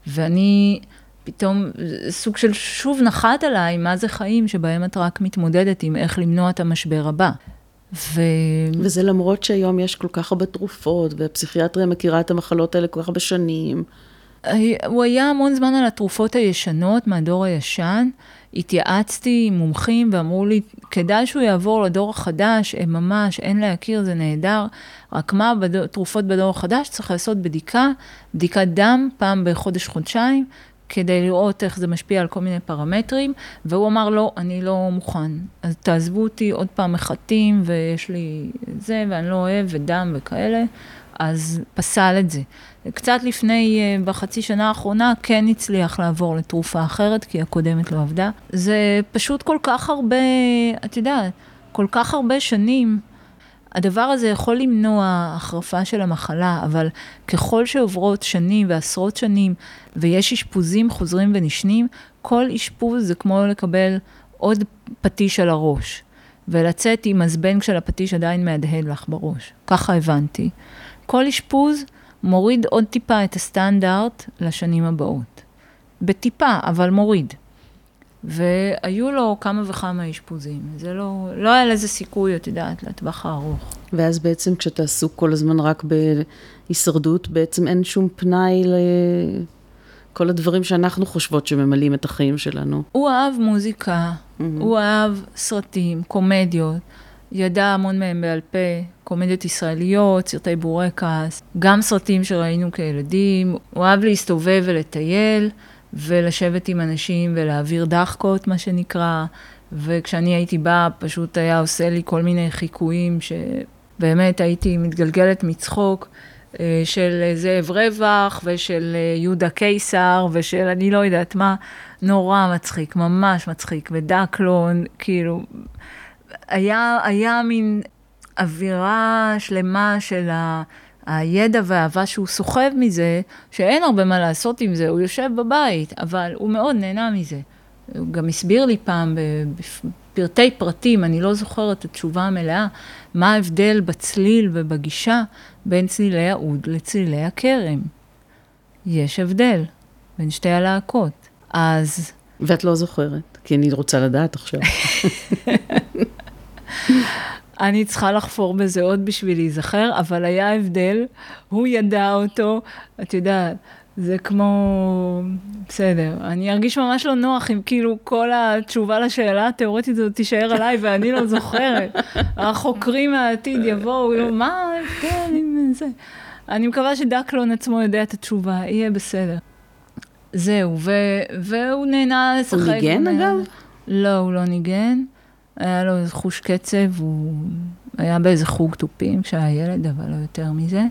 ואני פתאום, סוג של שוב נחת עליי, מה זה חיים שבהם את רק מתמודדת עם איך למנוע את המשבר הבא. ו... וזה למרות שהיום יש כל כך הרבה תרופות, והפסיכיאטריה מכירה את המחלות האלה כל כך הרבה שנים. הוא היה המון זמן על התרופות הישנות, מהדור הישן. התייעצתי עם מומחים ואמרו לי, כדאי שהוא יעבור לדור החדש, הם ממש, אין להכיר, זה נהדר. רק מה, בדור, תרופות בדור החדש צריך לעשות בדיקה, בדיקת דם פעם בחודש-חודשיים, כדי לראות איך זה משפיע על כל מיני פרמטרים, והוא אמר, לא, אני לא מוכן. אז תעזבו אותי עוד פעם מחטים, ויש לי זה, ואני לא אוהב, ודם וכאלה. אז פסל את זה. קצת לפני, אה, בחצי שנה האחרונה, כן הצליח לעבור לתרופה אחרת, כי הקודמת לא עבדה. זה פשוט כל כך הרבה, את יודעת, כל כך הרבה שנים. הדבר הזה יכול למנוע החרפה של המחלה, אבל ככל שעוברות שנים ועשרות שנים, ויש אשפוזים חוזרים ונשנים, כל אשפוז זה כמו לקבל עוד פטיש על הראש, ולצאת עם הזבנג של הפטיש עדיין מהדהד לך בראש. ככה הבנתי. כל אשפוז מוריד עוד טיפה את הסטנדרט לשנים הבאות. בטיפה, אבל מוריד. והיו לו כמה וכמה אשפוזים. זה לא, לא היה לזה סיכוי, את יודעת, לטווח הארוך. ואז בעצם כשאתה עסוק כל הזמן רק בהישרדות, בעצם אין שום פנאי לכל הדברים שאנחנו חושבות שממלאים את החיים שלנו. הוא אהב מוזיקה, mm-hmm. הוא אהב סרטים, קומדיות, ידע המון מהם בעל פה, קומדיות ישראליות, סרטי בורקס, גם סרטים שראינו כילדים. הוא אהב להסתובב ולטייל, ולשבת עם אנשים ולהעביר דחקות, מה שנקרא. וכשאני הייתי באה, פשוט היה עושה לי כל מיני חיקויים שבאמת הייתי מתגלגלת מצחוק. של זאב רווח ושל יהודה קיסר ושל אני לא יודעת מה, נורא מצחיק, ממש מצחיק, ודקלון, כאילו, היה, היה מין אווירה שלמה של ה... הידע והאהבה שהוא סוחב מזה, שאין הרבה מה לעשות עם זה, הוא יושב בבית, אבל הוא מאוד נהנה מזה. הוא גם הסביר לי פעם פרטי פרטים, אני לא זוכרת את התשובה המלאה, מה ההבדל בצליל ובגישה בין צלילי האוד לצלילי הכרם. יש הבדל בין שתי הלהקות. אז... ואת לא זוכרת, כי אני רוצה לדעת עכשיו. אני צריכה לחפור בזה עוד בשביל להיזכר, אבל היה הבדל, הוא ידע אותו, את יודעת, זה כמו, בסדר, אני ארגיש ממש לא נוח אם כאילו כל התשובה לשאלה התיאורטית הזאת תישאר עליי ואני לא זוכרת. החוקרים מהעתיד יבואו, יאמרו, מה ההבדל עם זה? אני מקווה שדקלון עצמו יודע את התשובה, יהיה בסדר. זהו, ו- והוא נהנה לשחק. הוא ניגן אגב? לא, הוא לא ניגן. היה לו איזה חוש קצב, הוא היה באיזה חוג תופים כשהיה ילד, אבל לא יותר מזה.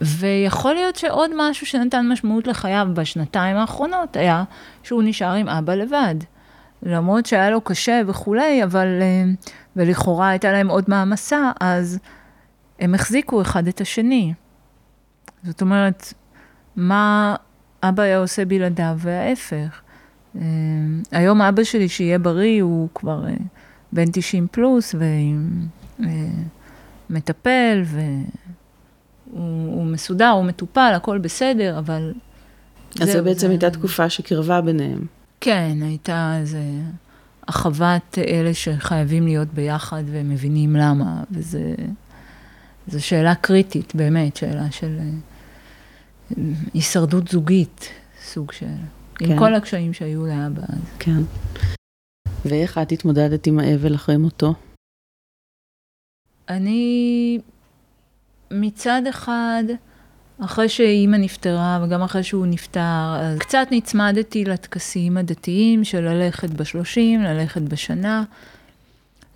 ויכול להיות שעוד משהו שנתן משמעות לחייו בשנתיים האחרונות היה שהוא נשאר עם אבא לבד. למרות שהיה לו קשה וכולי, אבל, אה, ולכאורה הייתה להם עוד מעמסה, אז הם החזיקו אחד את השני. זאת אומרת, מה אבא היה עושה בלעדיו וההפך. אה, היום אבא שלי, שיהיה בריא, הוא כבר אה, בן 90 פלוס, ומטפל, והוא מסודר, הוא מטופל, הכל בסדר, אבל... אז זו בעצם הייתה תקופה שקרבה ביניהם. כן, הייתה איזה אחוות אלה שחייבים להיות ביחד ומבינים למה, וזו שאלה קריטית, באמת, שאלה של אה, הישרדות זוגית, סוג של... כן. עם כל הקשיים שהיו לאבא. כן. ואיך את התמודדת עם האבל אחרי מותו? אני מצד אחד, אחרי שאימא נפטרה וגם אחרי שהוא נפטר, אז קצת נצמדתי לטקסים הדתיים של ללכת בשלושים, ללכת בשנה,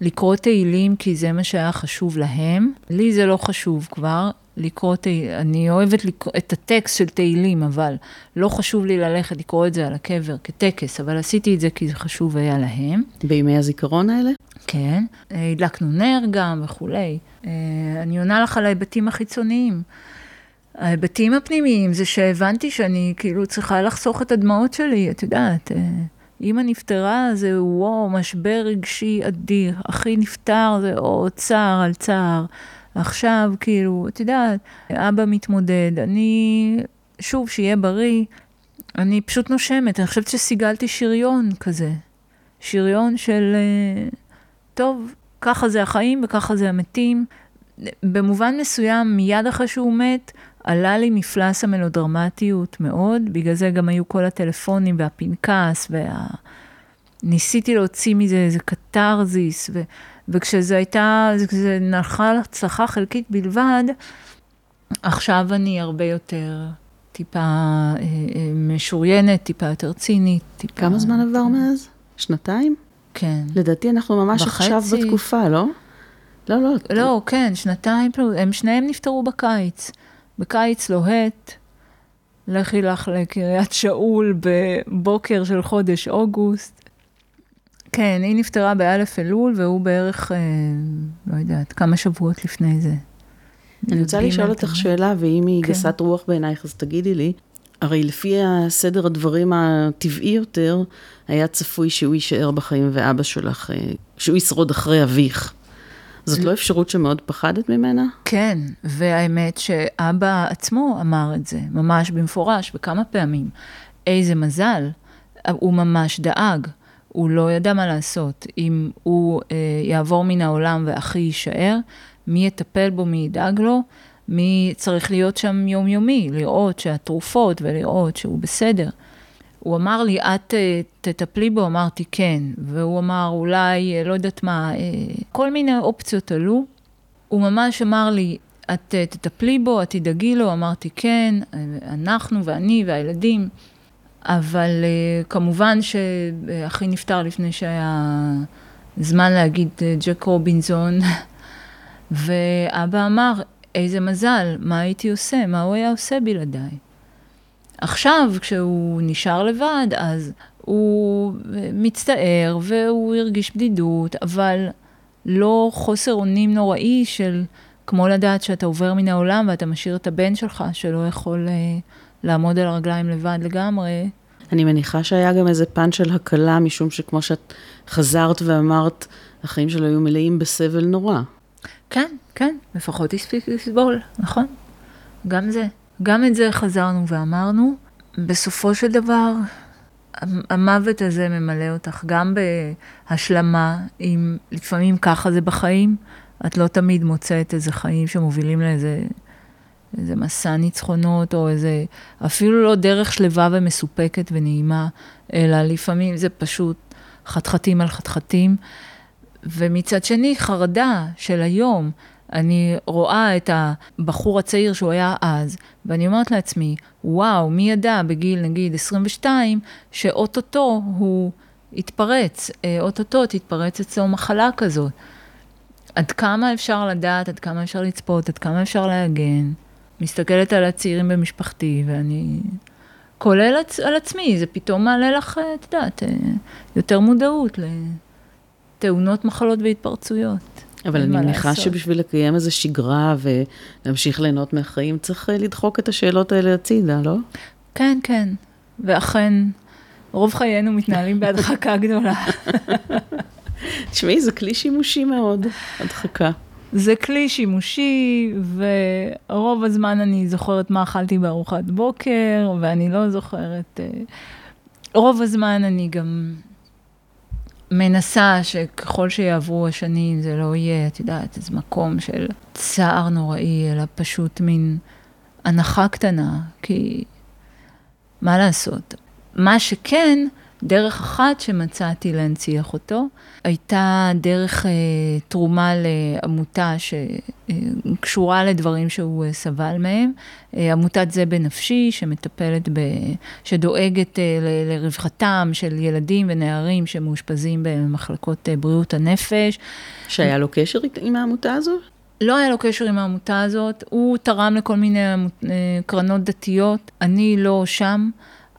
לקרוא תהילים כי זה מה שהיה חשוב להם. לי זה לא חשוב כבר, לקרוא תהילים, אני אוהבת לקרוא את הטקסט של תהילים, אבל לא חשוב לי ללכת לקרוא את זה על הקבר כטקס, אבל עשיתי את זה כי זה חשוב היה להם. בימי הזיכרון האלה? כן, הדלקנו נר גם וכולי. אה, אני עונה לך על ההיבטים החיצוניים. ההיבטים הפנימיים זה שהבנתי שאני כאילו צריכה לחסוך את הדמעות שלי, את יודעת. אימא נפטרה זה וואו, משבר רגשי אדיר. אחי נפטר זה או צער על צער. עכשיו, כאילו, את יודעת, אבא מתמודד, אני, שוב, שיהיה בריא, אני פשוט נושמת, אני חושבת שסיגלתי שריון כזה. שריון של, אה, טוב, ככה זה החיים וככה זה המתים. במובן מסוים, מיד אחרי שהוא מת, עלה לי מפלס המלודרמטיות מאוד, בגלל זה גם היו כל הטלפונים והפנקס, וה... ניסיתי להוציא מזה איזה קתרזיס, ו... וכשזה הייתה, זה נחל הצלחה חלקית בלבד, עכשיו אני הרבה יותר טיפה אה, אה, משוריינת, טיפה יותר צינית, טיפה... כמה זמן עבר מאז? שנתיים? כן. לדעתי אנחנו ממש וחצי... עכשיו בתקופה, לא? לא, לא. לא, כן, שנתיים, הם שניהם נפטרו בקיץ. בקיץ לוהט, לכי לך לקריית שאול בבוקר של חודש אוגוסט. כן, היא נפטרה באלף אלול, והוא בערך, אה, לא יודעת, כמה שבועות לפני זה. אני רוצה לשאול אותך שאלה, ואם היא כן. גסת רוח בעינייך, אז תגידי לי. הרי לפי הסדר הדברים הטבעי יותר, היה צפוי שהוא יישאר בחיים ואבא שלך, אה, שהוא ישרוד אחרי אביך. זאת לא אפשרות שמאוד פחדת ממנה? כן, והאמת שאבא עצמו אמר את זה, ממש במפורש, וכמה פעמים. איזה מזל, הוא ממש דאג. הוא לא ידע מה לעשות. אם הוא אה, יעבור מן העולם ואחי יישאר, מי יטפל בו, מי ידאג לו, מי צריך להיות שם יומיומי, לראות שהתרופות ולראות שהוא בסדר. הוא אמר לי, את אה, תטפלי בו? אמרתי, כן. והוא אמר, אולי, אה, לא יודעת מה, אה, כל מיני אופציות עלו. הוא ממש אמר לי, את תטפלי בו, את תדאגי לו? אמרתי, כן, אנחנו ואני והילדים. אבל כמובן שאחי נפטר לפני שהיה זמן להגיד ג'ק רובינזון, ואבא אמר, איזה מזל, מה הייתי עושה, מה הוא היה עושה בלעדיי. עכשיו, כשהוא נשאר לבד, אז הוא מצטער והוא הרגיש בדידות, אבל לא חוסר אונים נוראי של כמו לדעת שאתה עובר מן העולם ואתה משאיר את הבן שלך, שלא יכול uh, לעמוד על הרגליים לבד לגמרי. אני מניחה שהיה גם איזה פן של הקלה, משום שכמו שאת חזרת ואמרת, החיים שלו היו מלאים בסבל נורא. כן, כן, לפחות הספיק לסבול, נכון. גם זה. גם את זה חזרנו ואמרנו. בסופו של דבר, המוות הזה ממלא אותך גם בהשלמה, אם לפעמים ככה זה בחיים, את לא תמיד מוצאת איזה חיים שמובילים לאיזה איזה מסע ניצחונות, או איזה, אפילו לא דרך שלווה ומסופקת ונעימה, אלא לפעמים זה פשוט חתחתים על חתחתים. ומצד שני, חרדה של היום. אני רואה את הבחור הצעיר שהוא היה אז, ואני אומרת לעצמי, וואו, מי ידע בגיל נגיד 22, שאו-טו-טו הוא יתפרץ, אה, אוטוטו תתפרץ אצלו מחלה כזאת. עד כמה אפשר לדעת, עד כמה אפשר לצפות, עד כמה אפשר להגן. מסתכלת על הצעירים במשפחתי, ואני... כולל על עצמי, זה פתאום מעלה לך, את יודעת, אה, יותר מודעות לתאונות, מחלות והתפרצויות. אבל אני מניחה שבשביל לקיים איזו שגרה ולהמשיך ליהנות מהחיים, צריך אה, לדחוק את השאלות האלה הצידה, לא? כן, כן. ואכן, רוב חיינו מתנהלים בהדחקה גדולה. תשמעי, זה כלי שימושי מאוד, הדחקה. זה כלי שימושי, ורוב הזמן אני זוכרת מה אכלתי בארוחת בוקר, ואני לא זוכרת... אה, רוב הזמן אני גם מנסה שככל שיעברו השנים זה לא יהיה, את יודעת, איזה מקום של צער נוראי, אלא פשוט מין הנחה קטנה, כי מה לעשות? מה שכן, דרך אחת שמצאתי להנציח אותו, הייתה דרך אה, תרומה לעמותה שקשורה לדברים שהוא אה, סבל מהם, אה, עמותת זה בנפשי, שמטפלת, ב, שדואגת אה, ל, לרווחתם של ילדים ונערים שמאושפזים במחלקות אה, בריאות הנפש. שהיה לו קשר עם העמותה הזו? לא היה לו קשר עם העמותה הזאת, הוא תרם לכל מיני אה, קרנות דתיות, אני לא שם.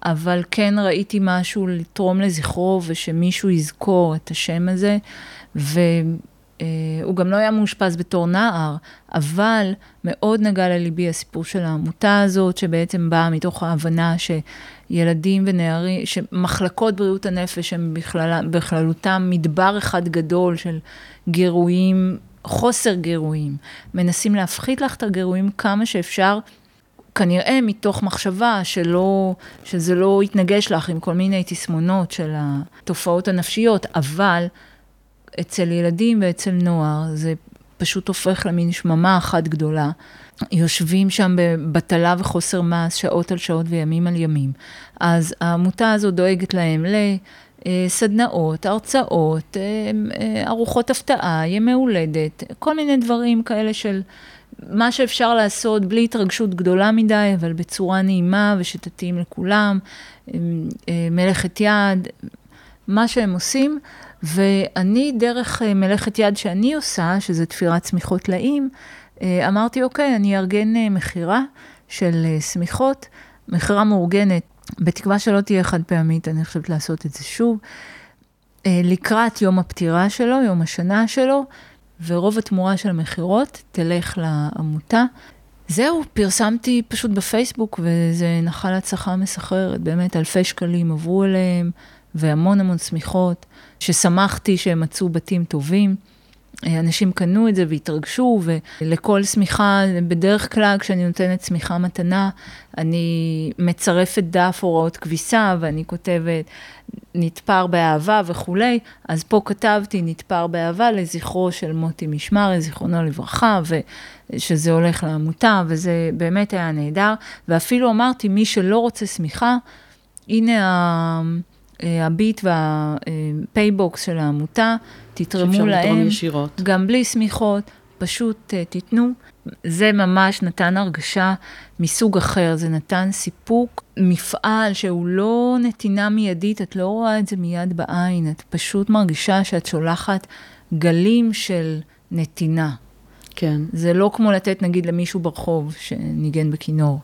אבל כן ראיתי משהו לתרום לזכרו ושמישהו יזכור את השם הזה, והוא גם לא היה מאושפז בתור נער, אבל מאוד נגע לליבי הסיפור של העמותה הזאת, שבעצם באה מתוך ההבנה שילדים ונערים, שמחלקות בריאות הנפש הם בכלל, בכללותם מדבר אחד גדול של גירויים, חוסר גירויים. מנסים להפחית לך את הגירויים כמה שאפשר. כנראה מתוך מחשבה שלא, שזה לא יתנגש לך עם כל מיני תסמונות של התופעות הנפשיות, אבל אצל ילדים ואצל נוער זה פשוט הופך למין שממה אחת גדולה. יושבים שם בבטלה וחוסר מעש שעות על שעות וימים על ימים. אז העמותה הזו דואגת להם לסדנאות, הרצאות, אה, אה, ארוחות הפתעה, ימי הולדת, כל מיני דברים כאלה של מה שאפשר לעשות בלי התרגשות גדולה מדי, אבל בצורה נעימה ושתתאים לכולם, אה, מלאכת יד, מה שהם עושים. ואני, דרך אה, מלאכת יד שאני עושה, שזה תפירת שמיכות טלאים, אה, אמרתי, אוקיי, אני אארגן מכירה של שמיכות, מכירה מאורגנת, בתקווה שלא תהיה חד פעמית, אני חושבת לעשות את זה שוב. לקראת יום הפטירה שלו, יום השנה שלו, ורוב התמורה של המכירות תלך לעמותה. זהו, פרסמתי פשוט בפייסבוק, וזה נחל הצלחה מסחררת, באמת אלפי שקלים עברו אליהם, והמון המון שמיכות, ששמחתי שהם מצאו בתים טובים. אנשים קנו את זה והתרגשו, ולכל שמיכה, בדרך כלל כשאני נותנת שמיכה מתנה, אני מצרפת דף הוראות כביסה, ואני כותבת נתפר באהבה וכולי, אז פה כתבתי נתפר באהבה לזכרו של מוטי משמר, זיכרונו לברכה, ושזה הולך לעמותה, וזה באמת היה נהדר, ואפילו אמרתי, מי שלא רוצה שמיכה, הנה ה... הביט והפייבוקס של העמותה, תתרמו להם, ישירות. גם בלי שמיכות, פשוט uh, תיתנו. זה ממש נתן הרגשה מסוג אחר, זה נתן סיפוק, מפעל שהוא לא נתינה מיידית, את לא רואה את זה מיד בעין, את פשוט מרגישה שאת שולחת גלים של נתינה. כן. זה לא כמו לתת נגיד למישהו ברחוב שניגן בכינור.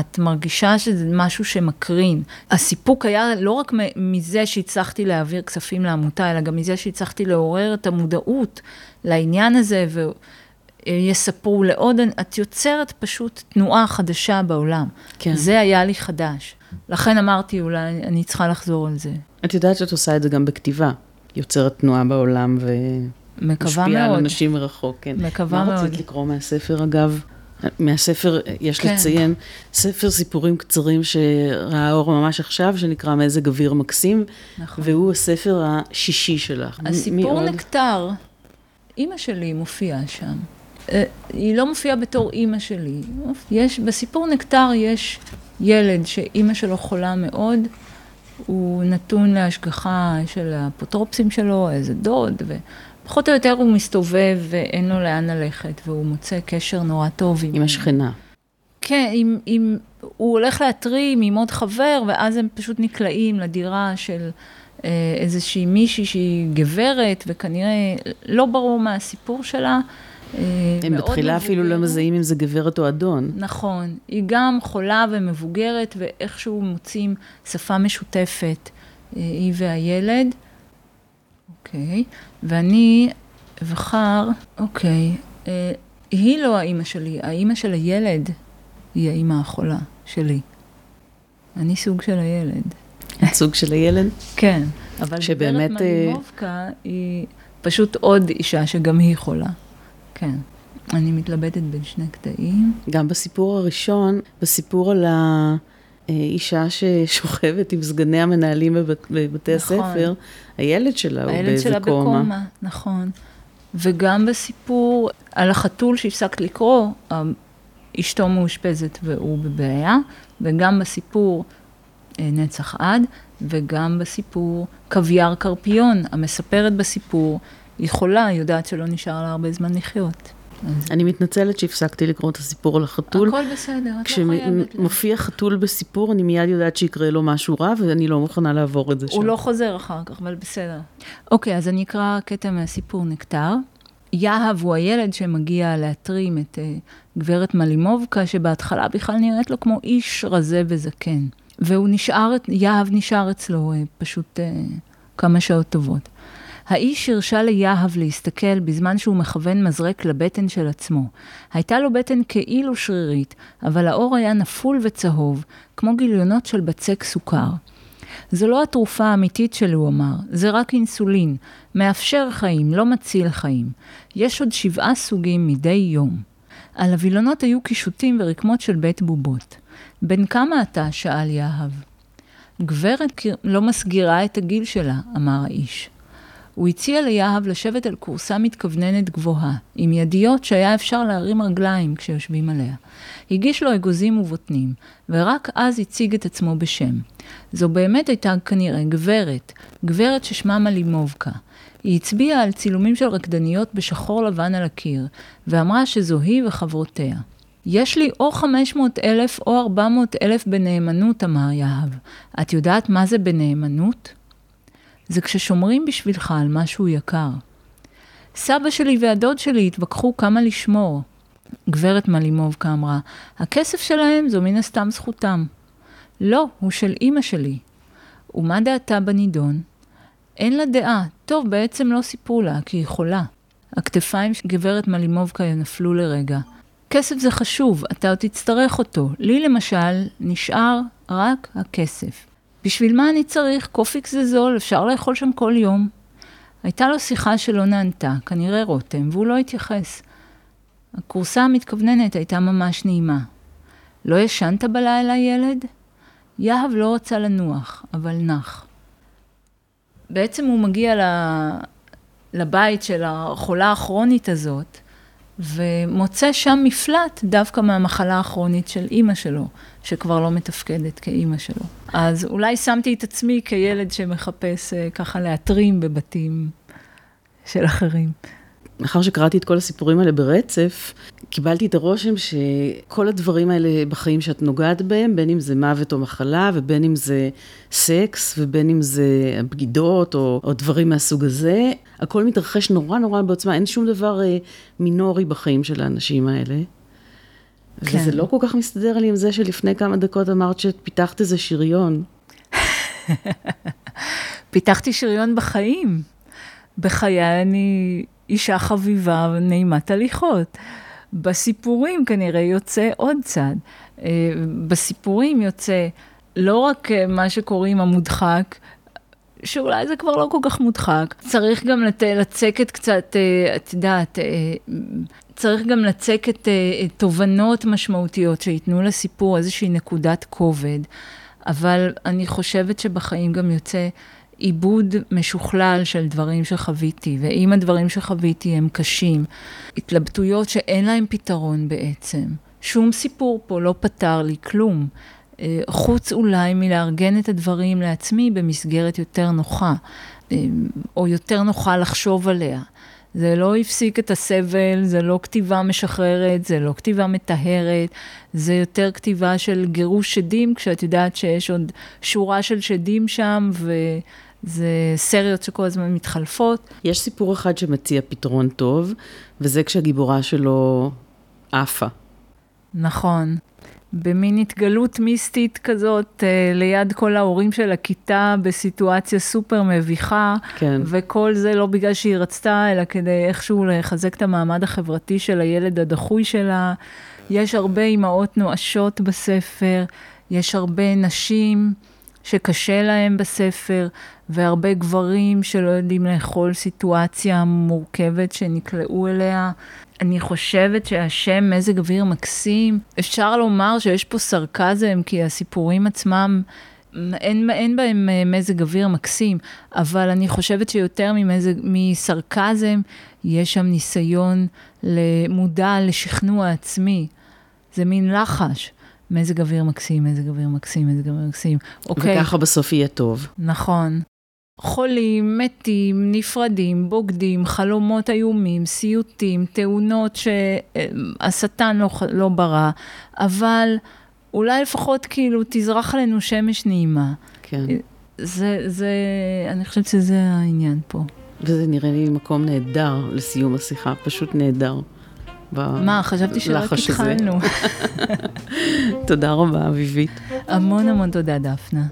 את מרגישה שזה משהו שמקרין. הסיפוק היה לא רק מזה שהצלחתי להעביר כספים לעמותה, אלא גם מזה שהצלחתי לעורר את המודעות לעניין הזה, ויספרו לעוד, את יוצרת פשוט תנועה חדשה בעולם. כן. זה היה לי חדש. לכן אמרתי, אולי אני צריכה לחזור על זה. את יודעת שאת עושה את זה גם בכתיבה. יוצרת תנועה בעולם ומשפיעה על אנשים מרחוק, כן. מקווה מאוד. מה רצית לקרוא מהספר, אגב? מהספר, יש כן. לציין, ספר סיפורים קצרים שראה אור ממש עכשיו, שנקרא מזג אוויר מקסים, נכון. והוא הספר השישי שלך. הסיפור נקטר, אימא שלי מופיעה שם. אה, היא לא מופיעה בתור אימא שלי. יש, בסיפור נקטר יש ילד שאימא שלו חולה מאוד, הוא נתון להשגחה של האפוטרופסים שלו, איזה דוד, ופחות או יותר הוא מסתובב ואין לו לאן ללכת, והוא מוצא קשר נורא טוב עם... עם השכנה. כן, עם, עם, הוא הולך להתרים עם עוד חבר, ואז הם פשוט נקלעים לדירה של אה, איזושהי מישהי שהיא גברת, וכנראה לא ברור מה הסיפור שלה. אה, הם בתחילה אפילו לא מזהים אם זה גברת או אדון. נכון. היא גם חולה ומבוגרת, ואיכשהו מוצאים שפה משותפת, אה, היא והילד. אוקיי. ואני אבחר, אוקיי, אה, היא לא האימא שלי, האימא של הילד היא האימא החולה שלי. אני סוג של הילד. את סוג של הילד? כן, אבל שבאמת... גברת מלימובקה היא פשוט עוד אישה שגם היא חולה. כן. אני מתלבטת בין שני קטעים. גם בסיפור הראשון, בסיפור על האישה ששוכבת עם סגני המנהלים בבת, בבתי נכון. הספר, הילד שלה הוא באיזה שלה קומה. הילד שלה בקומה, נכון. וגם בסיפור על החתול שהפסקת לקרוא, אשתו מאושפזת והוא בבעיה, וגם בסיפור אה, נצח עד, וגם בסיפור קוויאר קרפיון, המספרת בסיפור היא חולה, יודעת שלא נשאר לה הרבה זמן לחיות. אני מתנצלת שהפסקתי לקרוא את הסיפור על החתול. הכל בסדר, את לא חייבת. כשמופיע חתול בסיפור, אני מיד יודעת שיקרה לו משהו רע, ואני לא מוכנה לעבור את זה שם. הוא לא חוזר אחר כך, אבל בסדר. אוקיי, אז אני אקרא קטע מהסיפור נקטר. יהב הוא הילד שמגיע להתרים את uh, גברת מלימובקה, שבהתחלה בכלל נראית לו כמו איש רזה וזקן. והוא נשאר, יהב נשאר אצלו uh, פשוט uh, כמה שעות טובות. האיש הרשה ליהב להסתכל בזמן שהוא מכוון מזרק לבטן של עצמו. הייתה לו בטן כאילו שרירית, אבל האור היה נפול וצהוב, כמו גיליונות של בצק סוכר. זו לא התרופה האמיתית שלי, הוא אמר, זה רק אינסולין, מאפשר חיים, לא מציל חיים. יש עוד שבעה סוגים מדי יום. על הווילונות היו קישוטים ורקמות של בית בובות. בן כמה אתה? שאל יהב. גברת לא מסגירה את הגיל שלה, אמר האיש. הוא הציע ליהב לשבת על כורסה מתכווננת גבוהה, עם ידיות שהיה אפשר להרים רגליים כשיושבים עליה. הגיש לו אגוזים ובוטנים, ורק אז הציג את עצמו בשם. זו באמת הייתה כנראה גברת, גברת ששמה מלימובקה. היא הצביעה על צילומים של רקדניות בשחור לבן על הקיר, ואמרה שזו היא וחברותיה. יש לי או 500 אלף או 400 אלף בנאמנות, אמר יהב. את יודעת מה זה בנאמנות? זה כששומרים בשבילך על משהו יקר. סבא שלי והדוד שלי התווכחו כמה לשמור. גברת מלימובקה אמרה, הכסף שלהם זו מן הסתם זכותם. לא, הוא של אימא שלי. ומה דעתה בנידון? אין לה דעה. טוב, בעצם לא סיפרו לה, כי היא חולה. הכתפיים של גברת מלימובקה נפלו לרגע. כסף זה חשוב, אתה עוד תצטרך אותו. לי למשל, נשאר רק הכסף. בשביל מה אני צריך? קופיקס זה זול, אפשר לאכול שם כל יום. הייתה לו שיחה שלא נענתה, כנראה רותם, והוא לא התייחס. הכורסה המתכווננת הייתה ממש נעימה. לא ישנת בלילה, ילד? יהב לא רצה לנוח, אבל נח. בעצם הוא מגיע לבית של החולה הכרונית הזאת, ומוצא שם מפלט דווקא מהמחלה הכרונית של אימא שלו, שכבר לא מתפקדת כאימא שלו. אז אולי שמתי את עצמי כילד שמחפש uh, ככה להתרים בבתים של אחרים. מאחר שקראתי את כל הסיפורים האלה ברצף, קיבלתי את הרושם שכל הדברים האלה בחיים שאת נוגעת בהם, בין אם זה מוות או מחלה, ובין אם זה סקס, ובין אם זה בגידות או, או דברים מהסוג הזה, הכל מתרחש נורא נורא בעוצמה, אין שום דבר אה, מינורי בחיים של האנשים האלה. כן. וזה לא כל כך מסתדר לי עם זה שלפני כמה דקות אמרת שפיתחת איזה שריון. פיתחתי שריון בחיים. בחיי אני אישה חביבה ונעימת הליכות. בסיפורים כנראה יוצא עוד צד. אה, בסיפורים יוצא לא רק אה, מה שקוראים המודחק, שאולי זה כבר לא כל כך מודחק, צריך גם לת... לצקת קצת, אה, את יודעת, צריך גם לצקת תובנות משמעותיות שייתנו לסיפור איזושהי נקודת כובד, אבל אני חושבת שבחיים גם יוצא עיבוד משוכלל של דברים שחוויתי, ואם הדברים שחוויתי הם קשים, התלבטויות שאין להם פתרון בעצם. שום סיפור פה לא פתר לי כלום, אה, חוץ אולי מלארגן את הדברים לעצמי במסגרת יותר נוחה, אה, או יותר נוחה לחשוב עליה. זה לא הפסיק את הסבל, זה לא כתיבה משחררת, זה לא כתיבה מטהרת, זה יותר כתיבה של גירוש שדים, כשאת יודעת שיש עוד שורה של שדים שם, וזה סריות שכל הזמן מתחלפות. יש סיפור אחד שמציע פתרון טוב, וזה כשהגיבורה שלו עפה. נכון. במין התגלות מיסטית כזאת, אה, ליד כל ההורים של הכיתה, בסיטואציה סופר מביכה. כן. וכל זה לא בגלל שהיא רצתה, אלא כדי איכשהו לחזק את המעמד החברתי של הילד הדחוי שלה. יש הרבה אימהות נואשות בספר, יש הרבה נשים שקשה להם בספר, והרבה גברים שלא יודעים לאכול סיטואציה מורכבת שנקלעו אליה. אני חושבת שהשם מזג אוויר מקסים, אפשר לומר שיש פה סרקזם, כי הסיפורים עצמם, אין, אין בהם אה, מזג אוויר מקסים, אבל אני חושבת שיותר ממזג, מסרקזם, יש שם ניסיון למודע לשכנוע עצמי. זה מין לחש. מזג אוויר מקסים, מזג אוויר מקסים, מזג אוויר מקסים. אוקיי. וככה בסוף יהיה טוב. נכון. חולים, מתים, נפרדים, בוגדים, חלומות איומים, סיוטים, תאונות שהשטן לא, לא ברא, אבל אולי לפחות כאילו תזרח עלינו שמש נעימה. כן. זה, זה, אני חושבת שזה העניין פה. וזה נראה לי מקום נהדר לסיום השיחה, פשוט נהדר. מה, חשבתי שרק התחלנו. תודה רבה, אביבית. המון המון תודה, דפנה.